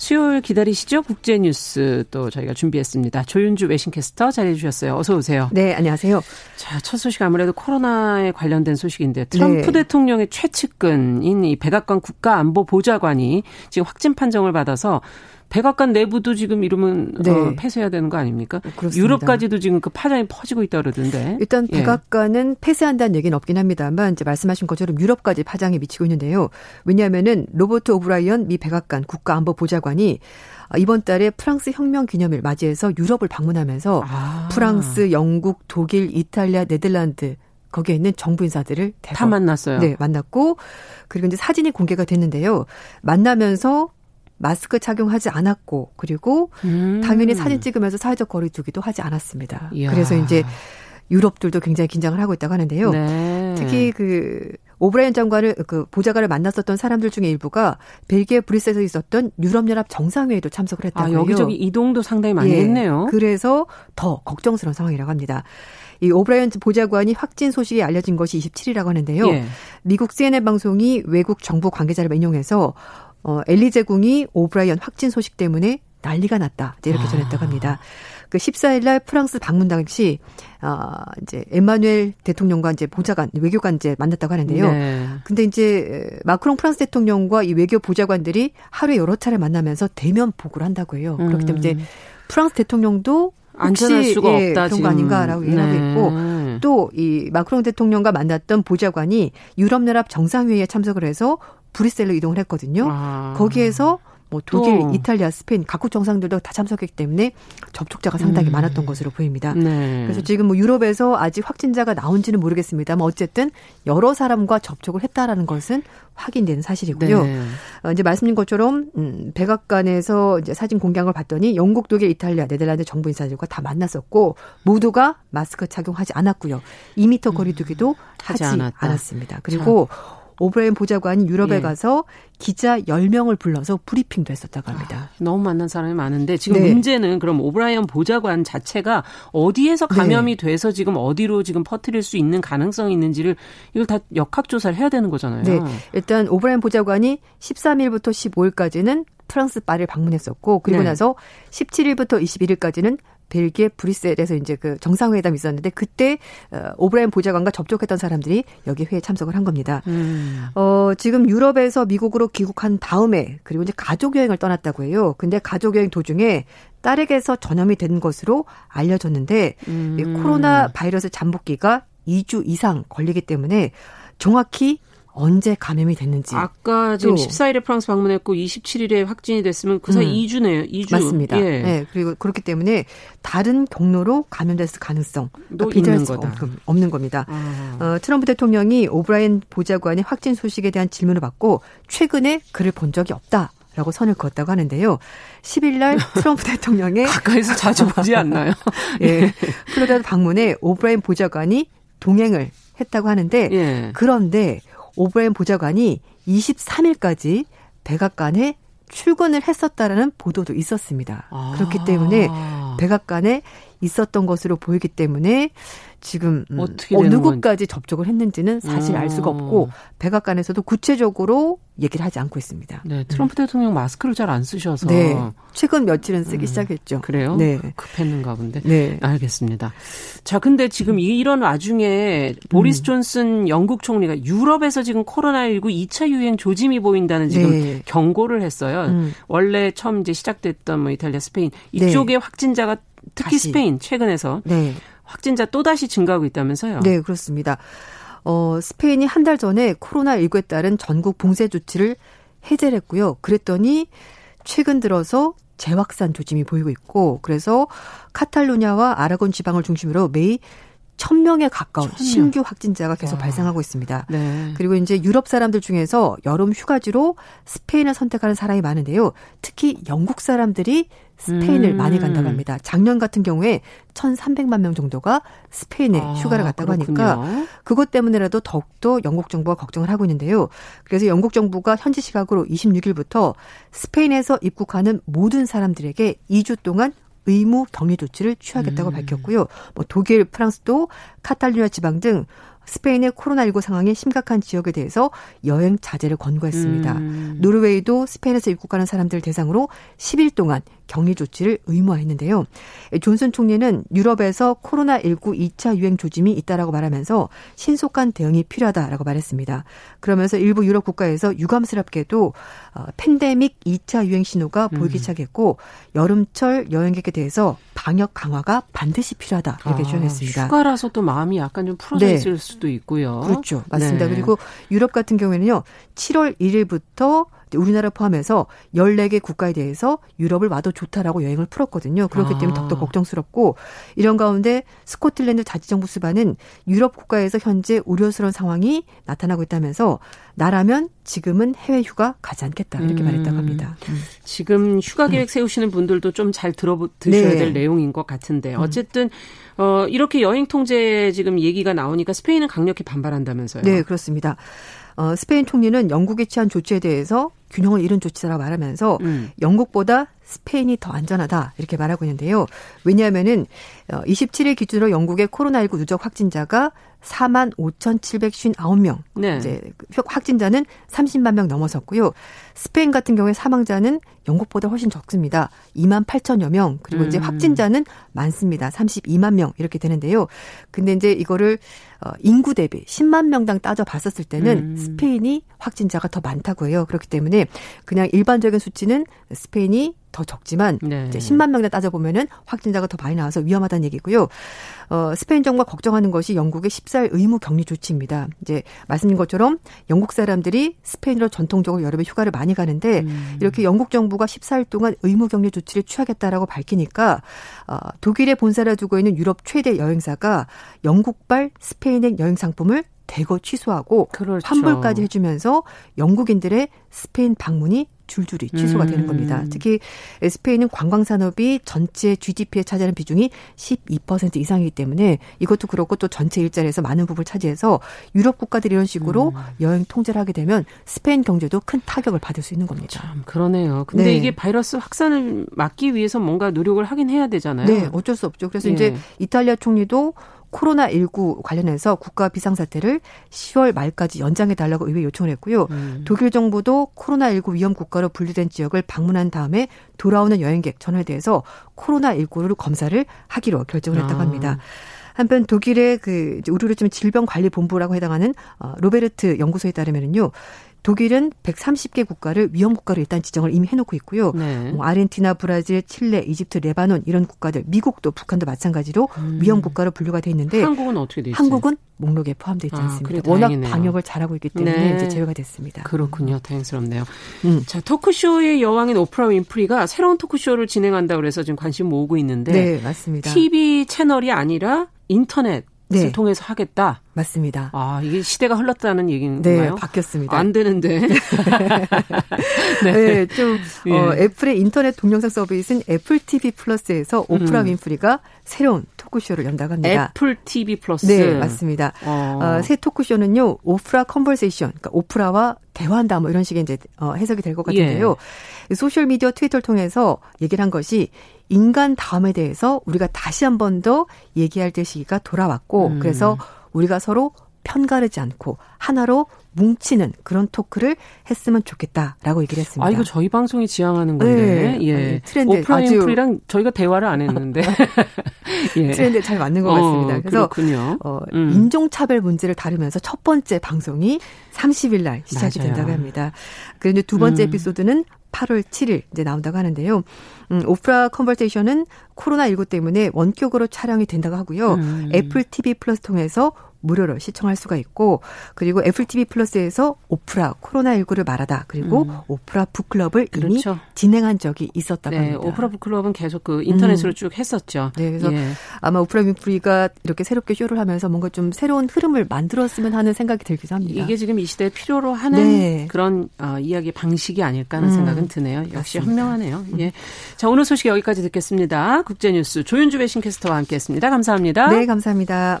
수요일 기다리시죠? 국제뉴스 또 저희가 준비했습니다. 조윤주 외신캐스터 자리해 주셨어요. 어서 오세요. 네, 안녕하세요. 자, 첫 소식 아무래도 코로나에 관련된 소식인데 트럼프 네. 대통령의 최측근인 이 백악관 국가안보보좌관이 지금 확진 판정을 받아서 백악관 내부도 지금 이러면 어, 네. 어, 폐쇄해야 되는 거 아닙니까? 그렇습니다. 유럽까지도 지금 그 파장이 퍼지고 있다 그러던데. 일단 예. 백악관은 예. 폐쇄한다는 얘기는 없긴 합니다만 이제 말씀하신 것처럼 유럽까지 파장이 미치고 있는데요. 왜냐하면은 로버트 오브라이언 미 백악관 국가안보보좌관이 이번 달에 프랑스 혁명 기념일 맞이해서 유럽을 방문하면서 아. 프랑스, 영국, 독일, 이탈리아, 네덜란드 거기에 있는 정부 인사들을 대거, 다 만났어요. 네, 만났고 그리고 이제 사진이 공개가 됐는데요. 만나면서 마스크 착용하지 않았고 그리고 음. 당연히 사진 찍으면서 사회적 거리두기도 하지 않았습니다. 이야. 그래서 이제 유럽들도 굉장히 긴장을 하고 있다고 하는데요. 네. 특히 그 오브라이언 장관을 그 보좌관을 만났었던 사람들 중에 일부가 벨기에 브뤼셀에서 있었던 유럽연합 정상회의도 참석을 했다고요. 아, 여기저기 이동도 상당히 많이 예, 했네요. 그래서 더 걱정스러운 상황이라고 합니다. 이 오브라이언 보좌관이 확진 소식이 알려진 것이 27일이라고 하는데요. 예. 미국 CNN 방송이 외국 정부 관계자를 인용해서 어, 엘리제궁이 오브라이언 확진 소식 때문에 난리가 났다. 이렇게 아. 전했다고 합니다. 그 14일 날 프랑스 방문 당시 어 이제 에마누엘 대통령과 이제 보좌관 외교관 이제 만났다고 하는데요. 네. 근데 이제 마크롱 프랑스 대통령과 이 외교 보좌관들이 하루에 여러 차례 만나면서 대면 보고를 한다고 해요. 음. 그렇기 때문에 이제 프랑스 대통령도 안전할 수가 예, 없다 그런 지금. 거 아닌가라고 얘기하고 네. 있고 또 이 마크롱 대통령과 만났던 보좌관이 유럽연합 정상회의에 참석을 해서 브뤼셀로 이동을 했거든요. 아. 거기에서 뭐 독일, 또. 이탈리아, 스페인 각국 정상들도 다 참석했기 때문에 접촉자가 상당히 음. 많았던 것으로 보입니다. 네. 그래서 지금 뭐 유럽에서 아직 확진자가 나온지는 모르겠습니다만 어쨌든 여러 사람과 접촉을 했다라는 것은 확인되는 사실이고요. 네. 어, 이제 말씀드린 것처럼 음, 백악관에서 이제 사진 공개한 걸 봤더니 영국, 독일, 이탈리아, 네덜란드 정부 인사들과 다 만났었고 모두가 마스크 착용하지 않았고요. 2미터 거리두기도 음, 하지, 하지 않았습니다. 그리고 자. 오브라이언 보좌관이 유럽에 예. 가서 기자 10명을 불러서 브리핑도 했었다고 합니다. 아, 너무 만난 사람이 많은데 지금 네. 문제는 그럼 오브라이언 보좌관 자체가 어디에서 네. 감염이 네. 돼서 지금 어디로 지금 퍼뜨릴 수 있는 가능성이 있는지를 이걸 다 역학조사를 해야 되는 거잖아요. 네. 일단 오브라이언 보좌관이 13일부터 15일까지는 프랑스 파리를 방문했었고 그리고 네. 나서 17일부터 21일까지는 벨기에 브뤼셀에서 이제 그 정상회담이 있었는데 그때 어, 오브라이언 보좌관과 접촉했던 사람들이 여기 회의에 참석을 한 겁니다. 음. 어, 지금 유럽에서 미국으로 귀국한 다음에 그리고 이제 가족 여행을 떠났다고 해요. 근데 가족 여행 도중에 딸에게서 전염이 된 것으로 알려졌는데 음. 이 코로나 바이러스 잠복기가 2주 이상 걸리기 때문에 정확히 언제 감염이 됐는지. 아까 지금 14일에 프랑스 방문했고 27일에 확진이 됐으면 그 사이 음. 2주네요. 2주. 맞습니다. 예. 네. 그리고 그렇기 때문에 다른 경로로 감염됐을 가능성도 있는 거다. 없는 겁니다. 아. 어, 트럼프 대통령이 오브라인 보좌관의 확진 소식에 대한 질문을 받고 최근에 글을 본 적이 없다. 라고 선을 그었다고 하는데요. 10일 날 트럼프 대통령의 가까이서 자주 보지 않나요? 예. 플로리다 방문에 오브라이언 보좌관이 동행을 했다고 하는데 예. 그런데 오브라이언 보좌관이 23일까지 백악관에 출근을 했었다라는 보도도 있었습니다. 아. 그렇기 때문에 백악관에 있었던 것으로 보이기 때문에 지금 음, 어느 누구까지 접촉을 했는지는 사실 알 수가 없고 음. 백악관에서도 구체적으로 얘기를 하지 않고 있습니다. 네, 트럼프 음. 대통령 마스크를 잘 안 쓰셔서 네, 최근 며칠은 쓰기 음, 시작했죠. 그래요? 네, 급했는가 본데. 네, 알겠습니다. 자, 근데 지금 이런 와중에 보리스 음. 존슨 영국 총리가 유럽에서 지금 코로나19 2차 유행 조짐이 보인다는 지금 네. 경고를 했어요. 음. 원래 처음 이제 시작됐던 뭐 이탈리아, 스페인 이쪽에 네. 확진자가 특히 다시. 스페인 최근에서 네. 확진자 또다시 증가하고 있다면서요? 네, 그렇습니다. 어, 스페인이 한 달 전에 코로나19에 따른 전국 봉쇄 조치를 해제를 했고요. 그랬더니 최근 들어서 재확산 조짐이 보이고 있고 그래서 카탈루냐와 아라곤 지방을 중심으로 매일 1000명에 가까운 1000명. 신규 확진자가 계속 와. 발생하고 있습니다. 네. 그리고 이제 유럽 사람들 중에서 여름 휴가지로 스페인을 선택하는 사람이 많은데요. 특히 영국 사람들이 스페인을 음. 많이 간다고 합니다. 작년 같은 경우에 1,300만 명 정도가 스페인에 아, 휴가를 갔다고 그렇군요. 하니까 그것 때문에라도 더욱더 영국 정부가 걱정을 하고 있는데요. 그래서 영국 정부가 현지 시각으로 26일부터 스페인에서 입국하는 모든 사람들에게 2주 동안 의무 격리 조치를 취하겠다고 음. 밝혔고요. 뭐 독일, 프랑스도 카탈루냐 지방 등 스페인의 코로나19 상황이 심각한 지역에 대해서 여행 자제를 권고했습니다. 음. 노르웨이도 스페인에서 입국하는 사람들 대상으로 10일 동안 격리 조치를 의무화했는데요. 존슨 총리는 유럽에서 코로나19 2차 유행 조짐이 있다라고 말하면서 신속한 대응이 필요하다라고 말했습니다. 그러면서 일부 유럽 국가에서 유감스럽게도 어, 팬데믹 2차 유행 신호가 보이기 음. 시작했고 여름철 여행객에 대해서 방역 강화가 반드시 필요하다 이렇게 아, 주장했습니다. 휴가라서 또 마음이 약간 좀 풀어져 네. 있을 수도 있고요. 그렇죠. 맞습니다. 네. 그리고 유럽 같은 경우에는요. 7월 1일부터 우리나라 포함해서 14개 국가에 대해서 유럽을 와도 좋다라고 여행을 풀었거든요. 그렇기 때문에 아. 더더 걱정스럽고 이런 가운데 스코틀랜드 자치정부 수반은 유럽 국가에서 현재 우려스러운 상황이 나타나고 있다면서 나라면 지금은 해외 휴가 가지 않겠다 이렇게 음. 말했다고 합니다. 음. 지금 휴가 계획 세우시는 분들도 좀 잘 들어 드셔야 네. 될 내용인 것 같은데 음. 어쨌든 어 이렇게 여행 통제 지금 얘기가 나오니까 스페인은 강력히 반발한다면서요. 네, 그렇습니다. 어, 스페인 총리는 영국이 취한 조치에 대해서 균형을 잃은 조치라고 말하면서 음. 영국보다 스페인이 더 안전하다 이렇게 말하고 있는데요. 왜냐하면은 27일 어, 기준으로 영국의 코로나19 누적 확진자가 4만 5,759명. 네. 이제 확진자는 30만 명 넘어섰고요. 스페인 같은 경우에 사망자는 영국보다 훨씬 적습니다. 2만 8천여 명. 그리고 음. 이제 확진자는 많습니다. 32만 명 이렇게 되는데요. 근데 이제 이거를 어, 인구 대비 10만 명당 따져 봤었을 때는 음. 스페인이 확진자가 더 많다고 해요. 그렇기 때문에 그냥 일반적인 수치는 스페인이 더 적지만 네. 이제 10만 명에 따져 보면은 확진자가 더 많이 나와서 위험하다는 얘기고요. 어, 스페인 정부가 걱정하는 것이 영국의 14일 의무 격리 조치입니다. 이제 말씀드린 것처럼 영국 사람들이 스페인으로 전통적으로 여름에 휴가를 많이 가는데 음. 이렇게 영국 정부가 14일 동안 의무 격리 조치를 취하겠다라고 밝히니까 어, 독일에 본사를 두고 있는 유럽 최대 여행사가 영국발 스페인행 여행 상품을 대거 취소하고 그렇죠. 환불까지 해주면서 영국인들의 스페인 방문이 줄줄이 취소가 되는 겁니다. 음. 특히 스페인은 관광 산업이 전체 GDP에 차지하는 비중이 12% 이상이기 때문에 이것도 그렇고 또 전체 일자리에서 많은 부분을 차지해서 유럽 국가들이 이런 식으로 음. 여행 통제를 하게 되면 스페인 경제도 큰 타격을 받을 수 있는 겁니다. 참 그러네요. 근데 네. 이게 바이러스 확산을 막기 위해서 뭔가 노력을 하긴 해야 되잖아요. 네, 어쩔 수 없죠. 그래서 예. 이제 이탈리아 총리도 코로나19 관련해서 국가 비상사태를 10월 말까지 연장해 달라고 의회 요청을 했고요. 음. 독일 정부도 코로나19 위험 국가로 분류된 지역을 방문한 다음에 돌아오는 여행객 전원에 대해서 코로나19를 검사를 하기로 결정을 했다고 아. 합니다. 한편 독일의 그 우리로 질병관리본부라고 해당하는 어, 로베르트 연구소에 따르면은요. 독일은 130개 국가를 위험 국가로 일단 지정을 이미 해놓고 있고요. 네. 뭐 아르헨티나, 브라질, 칠레, 이집트, 레바논 이런 국가들, 미국도 북한도 마찬가지로 음. 위험 국가로 분류가 돼 있는데 한국은 어떻게 되죠? 한국은 목록에 포함되어 있지 아, 않습니다. 아, 워낙 방역을 잘하고 있기 때문에 네. 이제 제외가 됐습니다. 그렇군요. 다행스럽네요. 음. 자, 토크쇼의 여왕인 오프라 윈프리가 새로운 토크쇼를 진행한다 그래서 지금 관심 모으고 있는데 네, 맞습니다. TV 채널이 아니라 인터넷 네. 통해서 하겠다. 맞습니다. 아, 이게 시대가 흘렀다는 얘기인가요? 네, 바뀌었습니다. 안 되는데. 네. 네. 좀, 예. 어, 애플의 인터넷 동영상 서비스인 애플 TV 플러스에서 오프라 음. 윈프리가 새로운 토크쇼를 연다고 합니다. 애플 TV 플러스. 네, 맞습니다. 어. 어, 새 토크쇼는요, 오프라 conversation, 그러니까 오프라와 대화한다 뭐 이런 식의 이제 어, 해석이 될 것 같은데요. 예. 소셜 미디어 트위터를 통해서 얘기를 한 것이 인간다움에 대해서 우리가 다시 한 번 더 얘기할 때 시기가 돌아왔고 음. 그래서 우리가 서로 편가르지 않고 하나로 뭉치는 그런 talk를 했으면 좋겠다라고 얘기를 했습니다. 아 이거 저희 방송이 지향하는 건데, 네. 예. 트렌드 오프라 윈프리랑 저희가 대화를 안 했는데 예. 트렌드 잘 맞는 것 어, 같습니다. 그래서 그렇군요. 어, 음. 인종차별 문제를 다루면서 첫 번째 방송이 30일 날 시작이 맞아요. 된다고 합니다. 그런데 두 번째 음. 에피소드는 8월 7일 이제 나온다고 하는데요. 음, 오프라 conversation은 코로나19 때문에 원격으로 촬영이 된다고 하고요. 음. 애플 TV 플러스 통해서 무료로 시청할 수가 있고 그리고 애플 TV 플러스에서 오프라 코로나19를 말하다 그리고 음. 오프라 book club을 그렇죠. 이미 진행한 적이 있었다고 네, 합니다. 오프라 book club은 계속 그 인터넷으로 음. 쭉 했었죠. 네, 그래서 예. 아마 오프라 윈프리가 이렇게 새롭게 쇼를 하면서 뭔가 좀 새로운 흐름을 만들었으면 하는 생각이 들기도 합니다. 이게 지금 이 시대에 필요로 하는 네. 그런 어, 이야기 방식이 아닐까 하는 음. 생각은 드네요. 역시 맞습니다. 현명하네요. 음. 예. 자, 오늘 소식 여기까지 듣겠습니다. 국제뉴스 조윤주 배신캐스터와 함께했습니다. 감사합니다. 네, 감사합니다.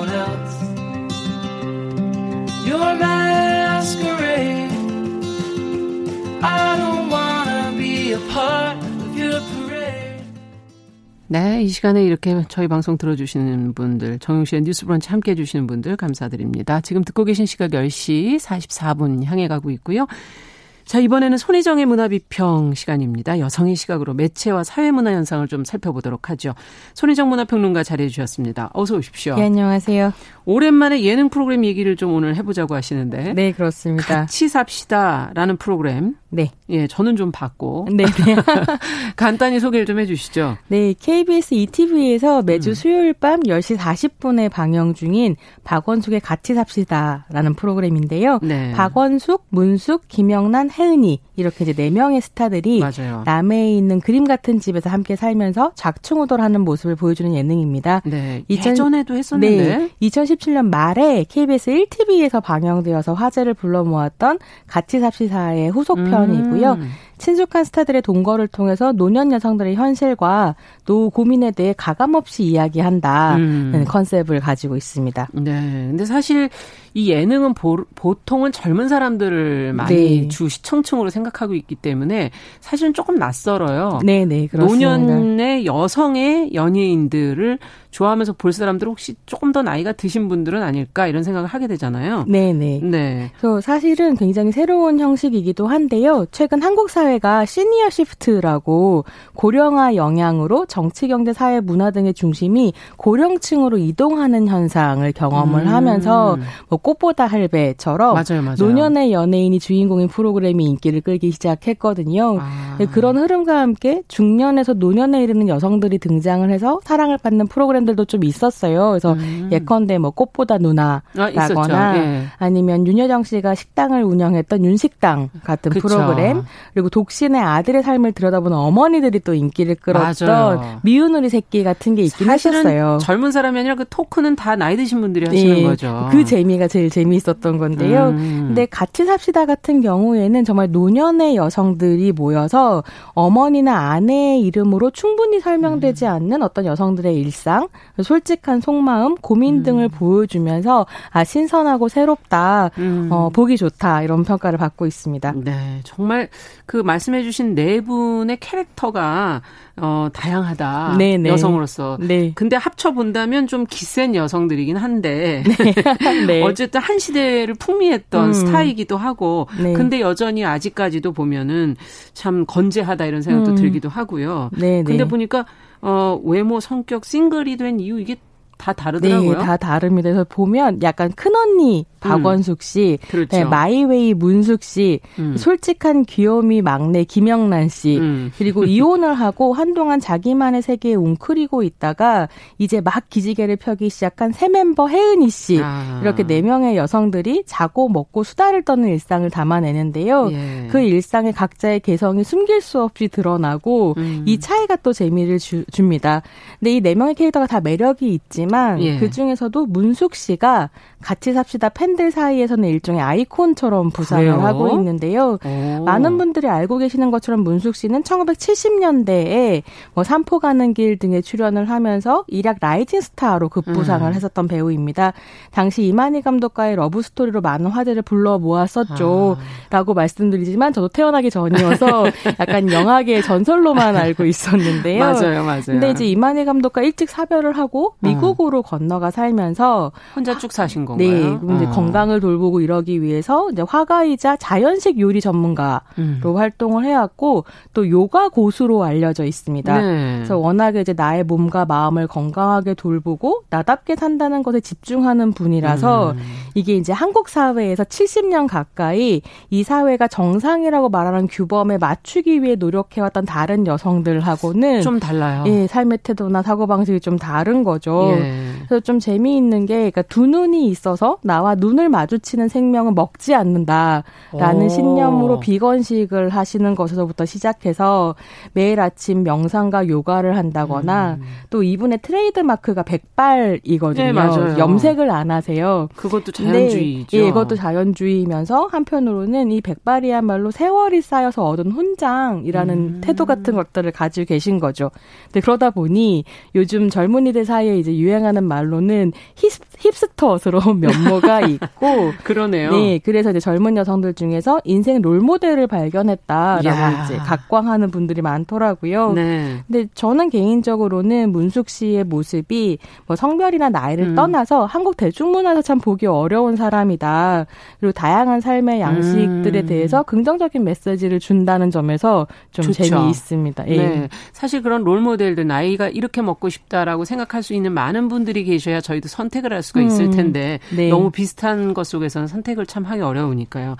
네, 이 시간에 이렇게 저희 방송 들어주시는 분들, 정용실의 뉴스 브런치 함께 해주시는 분들 감사드립니다. 지금 듣고 계신 시각 10시 44분 향해 가고 있고요. 자, 이번에는 손희정의 문화비평 시간입니다. 여성의 시각으로 매체와 사회문화 현상을 좀 살펴보도록 하죠. 손희정 문화평론가 자리해 주셨습니다. 어서 오십시오. 네, 안녕하세요. 오랜만에 예능 프로그램 얘기를 좀 오늘 해보자고 하시는데. 네, 그렇습니다. 같이 삽시다라는 프로그램. 네. 예, 저는 좀 봤고. 네. 네. 간단히 소개를 좀 해주시죠. 네, KBS ETV에서 매주 음. 수요일 밤 10시 40분에 방영 중인 박원숙의 같이 삽시다라는 프로그램인데요. 네. 박원숙, 문숙, 김영란, 혜은이 이렇게 이제 네 명의 스타들이 맞아요. 남해에 있는 그림 같은 집에서 함께 살면서 작충우돌하는 모습을 보여주는 예능입니다. 네. 2000, 예전에도 했었는데. 네. 2017년 말에 KBS 1TV에서 방영되어서 화제를 불러 모았던 같이 삽시다의 후속편 이고요. 음. 친숙한 스타들의 동거를 통해서 노년 여성들의 현실과 노 고민에 대해 가감없이 이야기한다는 음. 컨셉을 가지고 있습니다. 네. 근데 사실 이 예능은 보, 통은 젊은 사람들을 많이 네. 주 시청층으로 생각하고 있기 때문에 사실은 조금 낯설어요. 네, 네, 그렇습니다. 노년의 여성의 연예인들을 좋아하면서 볼 사람들 혹시 조금 더 나이가 드신 분들은 아닐까 이런 생각을 하게 되잖아요. 네, 네. 네. 그래서 사실은 굉장히 새로운 형식이기도 한데요. 최근 한국 사회가 시니어 시프트라고 고령화 영향으로 정치, 경제, 사회, 문화 등의 중심이 고령층으로 이동하는 현상을 경험을 음. 하면서 뭐 꽃보다 할배처럼 맞아요, 맞아요. 노년의 연예인이 주인공인 프로그램이 인기를 끌기 시작했거든요. 아. 그런 흐름과 함께 중년에서 노년에 이르는 여성들이 등장을 해서 사랑을 받는 프로그램 들도 좀 있었어요. 그래서 음. 예컨대 뭐 꽃보다 누나라거나 아, 예. 니면 윤여정 씨가 식당을 운영했던 윤식당 같은 그쵸. 프로그램 그리고 독신의 아들의 삶을 들여다보는 어머니들이 또 인기를 끌었던 맞아요. 미운 우리 새끼 같은 게 있긴 하셨어요. 젊은 사람이 아니라 그 토크는 다 나이 드신 분들이 하시는 예. 거죠. 그 재미가 제일 재미있었던 건데요. 음. 근데 같이 삽시다 같은 경우에는 정말 노년의 여성들이 모여서 어머니나 아내의 이름으로 충분히 설명되지 음. 않는 어떤 여성들의 일상, 솔직한 속마음, 고민 음. 등을 보여주면서 아 신선하고 새롭다, 음. 어, 보기 좋다 이런 평가를 받고 있습니다. 네, 정말 그 말씀해주신 네 분의 캐릭터가 어, 다양하다. 네네. 네. 여성으로서. 네. 근데 합쳐 본다면 좀 기센 여성들이긴 한데 네. 네. 어쨌든 한 시대를 풍미했던 음. 스타이기도 하고 네. 근데 여전히 아직까지도 보면은 참 건재하다 이런 생각도 음. 들기도 하고요. 네네. 근데 보니까 어, 외모, 성격, 싱글이 된 이유 이게 다 다르더라고요. 네, 다 다릅니다. 그래서 보면 약간 큰 언니 박원숙 씨, 음, 그렇죠. 네, 마이웨이 문숙 씨, 음. 솔직한 귀요미 막내 김영란 씨, 음. 그리고 이혼을 하고 한동안 자기만의 세계에 웅크리고 있다가 이제 막 기지개를 펴기 시작한 새 멤버 혜은이 씨, 아. 이렇게 네 명의 여성들이 자고 먹고 수다를 떠는 일상을 담아내는데요. 예. 그 일상의 각자의 개성이 숨길 수 없이 드러나고 음. 이 차이가 또 재미를 주, 줍니다. 근데 이 네 명의 캐릭터가 다 매력이 있지만 예. 그 중에서도 문숙 씨가 같이 삽시다 팬들 사이에서는 일종의 아이콘처럼 부상을 그래요? 하고 있는데요. 오. 많은 분들이 알고 계시는 것처럼 문숙 씨는 1970년대에 뭐 삼포 가는 길 등에 출연을 하면서 일약 rising star로 급부상을 음. 했었던 배우입니다. 당시 이만희 감독과의 love story로 많은 화제를 불러 모았었죠. 아. 라고 말씀드리지만 저도 태어나기 전이어서 약간 영화계 전설로만 알고 있었는데요. 맞아요, 맞아요. 근데 이제 이만희 감독과 일찍 사별을 하고 미국으로 음. 건너가 살면서 혼자 쭉 사신 건가요? 네. 어. 건강을 돌보고 이러기 위해서 이제 화가이자 자연식 요리 전문가로 음. 활동을 해왔고 또 요가 고수로 알려져 있습니다. 네. 그래서 워낙에 이제 나의 몸과 마음을 건강하게 돌보고 나답게 산다는 것에 집중하는 분이라서 음. 이게 이제 한국 사회에서 70년 가까이 이 사회가 정상이라고 말하는 규범에 맞추기 위해 노력해왔던 다른 여성들하고는 좀 달라요. 예, 삶의 태도나 사고 방식이 좀 다른 거죠. 예. 그래서 좀 재미있는 게 그러니까 두 눈이 있 있어서 나와 눈을 마주치는 생명은 먹지 않는다라는 오. 신념으로 비건식을 하시는 것에서부터 시작해서 매일 아침 명상과 요가를 한다거나 음. 또 이분의 트레이드 마크가 백발이거든요. 네, 맞아요. 염색을 안 하세요. 그것도 자연주의죠. 네, 예, 이것도 자연주의면서 한편으로는 이 백발이야말로 세월이 쌓여서 얻은 훈장이라는 음. 태도 같은 것들을 가지고 계신 거죠. 근데 그러다 보니 요즘 젊은이들 사이에 이제 유행 유행하는 말로는 힙, 힙스터스러운 면모가 있고 그러네요. 네, 그래서 이제 젊은 여성들 중에서 인생 롤 모델을 발견했다라고 야. 이제 각광하는 분들이 많더라고요. 네. 근데 저는 개인적으로는 문숙 씨의 모습이 뭐 성별이나 나이를 음. 떠나서 한국 대중문화에서 참 보기 어려운 사람이다. 그리고 다양한 삶의 양식들에 음. 대해서 긍정적인 메시지를 준다는 점에서 좀 좋죠. 재미있습니다. 예. 네. 사실 그런 롤 모델들 나이가 이렇게 먹고 싶다라고 생각할 수 있는 많은 분들이 계셔야 저희도 선택을 할 수가 있을 음. 텐데 네. 너무 비슷 한 것 속에서는 선택을 참 하기 어려우니까요.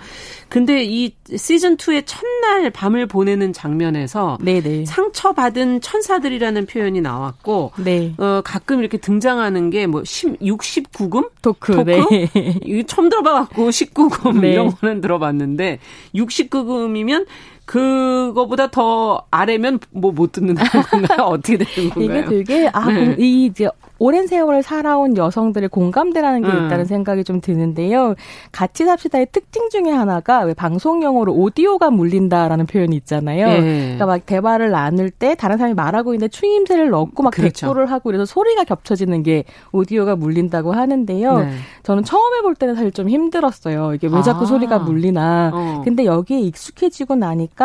근데 이 시즌 2의 첫날 밤을 보내는 장면에서 네네. 네. 상처받은 천사들이라는 표현이 나왔고 네. 어, 가끔 이렇게 등장하는 게 뭐 69금 토크, 토크? 네. 처음 들어봐갖고 19금 네. 이런 거는 들어봤는데 69금이면 그거보다 더 아래면 뭐 못 듣는다는 건가요? 어떻게 되는 건가요? 이게 되게 아, 네. 이 이제 오랜 세월을 살아온 여성들의 공감대라는 게 음. 있다는 생각이 좀 드는데요. 같이 삽시다의 특징 중에 하나가 왜 방송용으로 오디오가 물린다라는 표현이 있잖아요. 네. 그러니까 막 대화를 나눌 때 다른 사람이 말하고 있는데 추임새를 넣고 막 그렇죠. 대꾸를 하고 그래서 소리가 겹쳐지는 게 오디오가 물린다고 하는데요. 네. 저는 처음에 볼 때는 사실 좀 힘들었어요. 이게 왜 자꾸 아. 소리가 물리나. 어. 근데 여기에 익숙해지고 나니까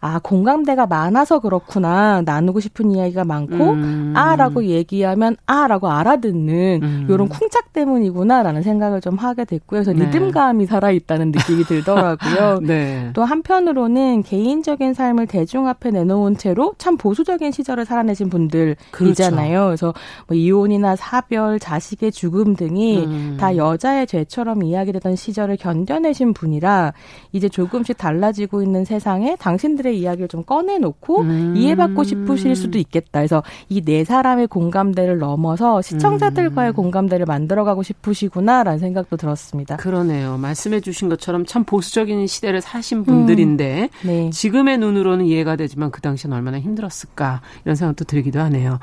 아 공감대가 많아서 그렇구나. 나누고 싶은 이야기가 많고 음. 아라고 얘기하면 아 라고 알아듣는 음. 이런 쿵짝 때문이구나라는 생각을 좀 하게 됐고요. 그래서 네. 리듬감이 살아있다는 느낌이 들더라고요. 네. 또 한편으로는 개인적인 삶을 대중 앞에 내놓은 채로 참 보수적인 시절을 살아내신 분들이잖아요. 그렇죠. 그래서 뭐 이혼이나 사별, 자식의 죽음 등이 음. 다 여자의 죄처럼 이야기되던 시절을 견뎌내신 분이라 이제 조금씩 달라지고 있는 세상에 당신들의 이야기를 좀 꺼내놓고 음. 이해받고 싶으실 수도 있겠다. 그래서 이 네 사람의 공감대를 넘어서 넘어서 시청자들과의 음. 공감대를 만들어가고 싶으시구나라는 생각도 들었습니다. 그러네요. 말씀해주신 것처럼 참 보수적인 시대를 사신 분들인데 음. 네. 지금의 눈으로는 이해가 되지만 그 당시엔 얼마나 힘들었을까 이런 생각도 들기도 하네요.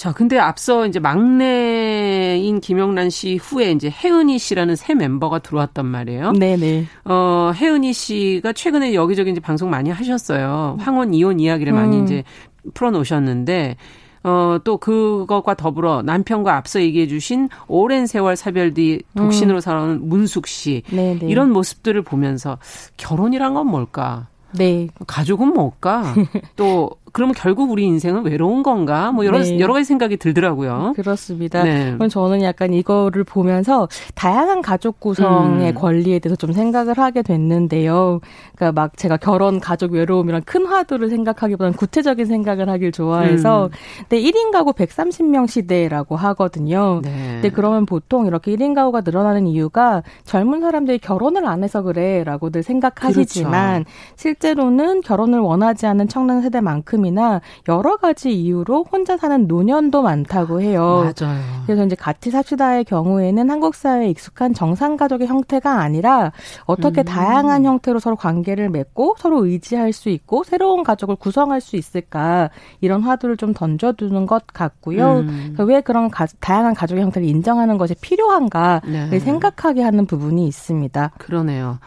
자, 근데 앞서 이제 막내인 김영란 씨 후에 이제 혜은이 씨라는 새 멤버가 들어왔단 말이에요. 네네. 어, 혜은이 씨가 최근에 여기저기 이제 방송 많이 하셨어요. 황혼 이혼 이야기를 많이 음. 이제 풀어놓으셨는데 어, 또 그것과 더불어 남편과 앞서 얘기해 주신 오랜 세월 사별 뒤 독신으로 음. 살아온 문숙 씨. 네네. 이런 모습들을 보면서 결혼이란 건 뭘까? 네. 가족은 뭘까? 또 그러면 결국 우리 인생은 외로운 건가? 뭐 여러 네. 여러 가지 생각이 들더라고요. 그렇습니다. 네. 그럼 저는 약간 이거를 보면서 다양한 가족 구성의 음. 권리에 대해서 좀 생각을 하게 됐는데요. 그러니까 막 제가 결혼, 가족 외로움이란 큰 화두를 생각하기보다는 구체적인 생각을 하길 좋아해서 음. 근데 1인 가구 130명 시대라고 하거든요. 네. 근데 그러면 보통 이렇게 1인 가구가 늘어나는 이유가 젊은 사람들이 결혼을 안 해서 그래라고들 생각하시지만 그렇죠. 실제로는 결혼을 원하지 않는 청년 세대만큼 만큼이나 여러 가지 이유로 혼자 사는 노년도 많다고 해요. 맞아요. 그래서 이제 같이 삽시다의 경우에는 한국 사회에 익숙한 정상 가족의 형태가 아니라 어떻게 음. 다양한 형태로 서로 관계를 맺고 서로 의지할 수 있고 새로운 가족을 구성할 수 있을까 이런 화두를 좀 던져두는 것 같고요. 음. 그러니까 왜 그런 가, 다양한 가족의 형태를 인정하는 것이 필요한가를 네. 생각하게 하는 부분이 있습니다. 그러네요.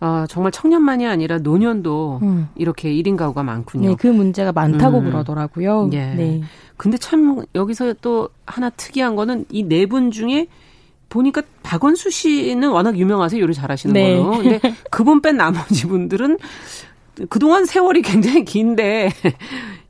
어, 정말 청년만이 아니라 노년도 음. 이렇게 1인 가구가 많군요. 네, 그 문제가 많다고 음. 그러더라고요. 예. 네. 근데 참 여기서 또 하나 특이한 거는 이 네 분 중에 보니까 박원수 씨는 워낙 유명하세요. 요리 잘하시는 네. 걸로. 근데 그분 뺀 나머지 분들은 그동안 세월이 굉장히 긴데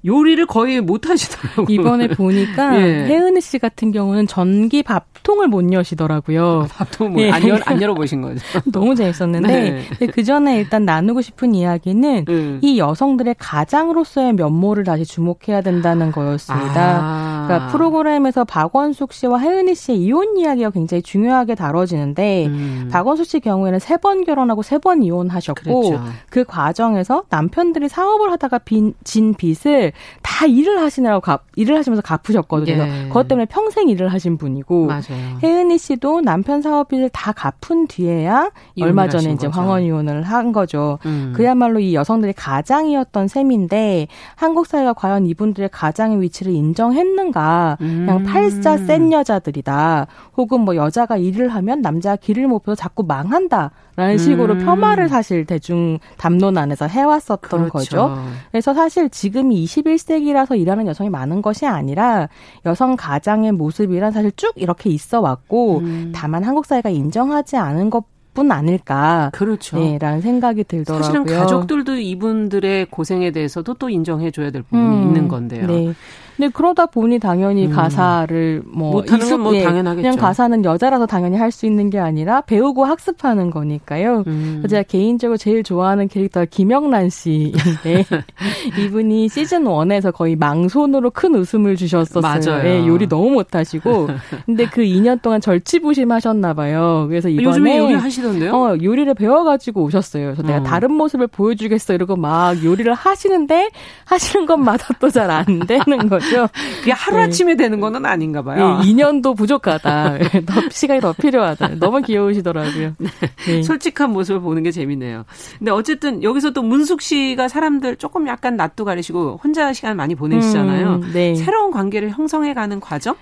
요리를 거의 못 하시더라고요. 이번에 보니까 예. 혜은이 씨 같은 경우는 전기 밥통을 못 여시더라고요. 아, 밥통 뭐, 예. 안, 열, 안 열어보신 거죠? 너무 재밌었는데 네. 그 전에 일단 나누고 싶은 이야기는 음. 이 여성들의 가장으로서의 면모를 다시 주목해야 된다는 거였습니다. 아. 그러니까 프로그램에서 박원숙 씨와 혜은이 씨의 이혼 이야기가 굉장히 중요하게 다뤄지는데 음. 박원숙 씨 경우에는 세 번 결혼하고 세 번 이혼하셨고 그렇죠. 그 과정에서 남편들이 사업을 하다가 빈, 진 빚을 다 일을 하시느라고 갚, 일을 하시면서 갚으셨거든요. 예. 그것 때문에 평생 일을 하신 분이고 맞아요. 혜은이 씨도 남편 사업비를 다 갚은 뒤에야 얼마 전에 이제 황혼 이혼을 한 거죠. 음. 그야말로 이 여성들의 가장이었던 셈인데 한국 사회가 과연 이분들의 가장의 위치를 인정했는가 아닌가. 그냥 음. 팔자 센 여자들이다. 혹은 뭐 여자가 일을 하면 남자가 길을 못 펴서 자꾸 망한다. 라는 식으로 음. 폄하를 사실 대중 담론 안에서 해왔었던 그렇죠. 거죠. 그래서 사실 지금이 21세기라서 일하는 여성이 많은 것이 아니라 여성 가장의 모습이란 사실 쭉 이렇게 있어 왔고 음. 다만 한국 사회가 인정하지 않은 것 뿐 아닐까. 그렇죠. 네, 라는 생각이 들더라고요. 사실은 가족들도 이분들의 고생에 대해서도 또 인정해줘야 될 부분이 음, 있는 건데요. 네. 근데 그러다 보니 당연히 음. 가사를 뭐 못하는 건뭐 예, 당연하겠죠. 그냥 가사는 여자라서 당연히 할 수 있는 게 아니라 배우고 학습하는 거니까요. 음. 제가 개인적으로 제일 좋아하는 캐릭터가 김영란 씨인데 이분이 시즌 1에서 거의 망손으로 큰 웃음을 주셨었어요. 맞아요. 예, 요리 너무 못하시고 근데 그 2년 동안 절치부심하셨나 봐요. 그래서 이번에 요즘에 요리 하시던데요? 어, 요리를 배워가지고 오셨어요. 그래서 어. 내가 다른 모습을 보여주겠어 이러고 막 요리를 하시는데 하시는 것마다 또 잘 안 되는 거죠. 거죠. 그게 하루아침에 네. 되는 거는 아닌가 봐요. 네, 2년도 부족하다. 더 시간이 더 필요하다. 너무 귀여우시더라고요. 네. 네. 솔직한 모습을 보는 게 재밌네요. 근데 어쨌든 여기서 또 문숙 씨가 사람들 조금 약간 낯도 가리시고 혼자 시간 많이 보내시잖아요. 음, 네. 새로운 관계를 형성해가는 과정?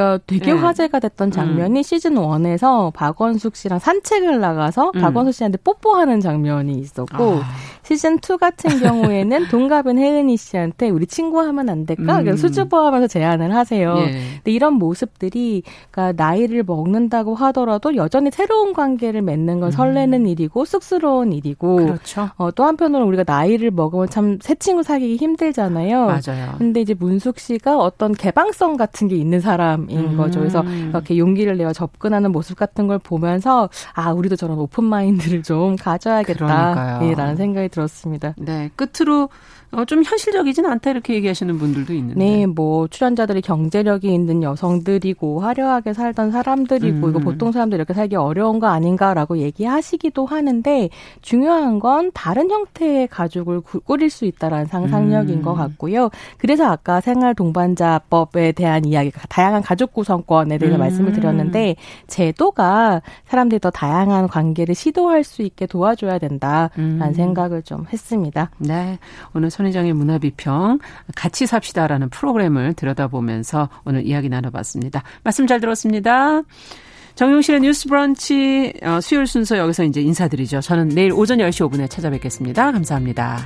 그러니까 되게 네. 화제가 됐던 장면이 음. 시즌 1에서 박원숙 씨랑 산책을 나가서 음. 박원숙 씨한테 뽀뽀하는 장면이 있었고 아. 시즌 2 같은 경우에는 동갑인 혜은이 씨한테 우리 친구 하면 안 될까? 음. 수줍어 하면서 제안을 하세요. 예. 근데 이런 모습들이 그러니까 나이를 먹는다고 하더라도 여전히 새로운 관계를 맺는 건 음. 설레는 일이고 쑥스러운 일이고 그렇죠. 어, 또 한편으로 우리가 나이를 먹으면 참 새 친구 사귀기 힘들잖아요. 맞아요. 근데 이제 문숙 씨가 어떤 개방성 같은 게 있는 사람 인 음. 거죠. 그래서 이렇게 용기를 내어 접근하는 모습 같은 걸 보면서 아 우리도 저런 오픈 마인드를 좀 가져야겠다라는 생각이 들었어요. 들었습니다. 네, 끝으로 어, 좀 현실적이진 않다 이렇게 얘기하시는 분들도 있는데. 네, 뭐 출연자들이 경제력이 있는 여성들이고 화려하게 살던 사람들이고 음. 이거 보통 사람들 이렇게 살기 어려운 거 아닌가라고 얘기하시기도 하는데 중요한 건 다른 형태의 가족을 꾸릴 수 있다라는 상상력인 음. 것 같고요. 그래서 아까 생활 동반자법에 대한 이야기, 다양한 가족 구성권에 대해서 음. 말씀을 드렸는데 제도가 사람들이 더 다양한 관계를 시도할 수 있게 도와줘야 된다라는 음. 생각을 좀 했습니다. 네, 오늘 손희정의 문화비평 같이 삽시다라는 프로그램을 들여다보면서 오늘 이야기 나눠봤습니다. 말씀 잘 들었습니다. 정용실의 뉴스 브런치 어, 수요일 순서 여기서 이제 인사드리죠. 저는 내일 오전 10시 5분에 찾아뵙겠습니다. 감사합니다.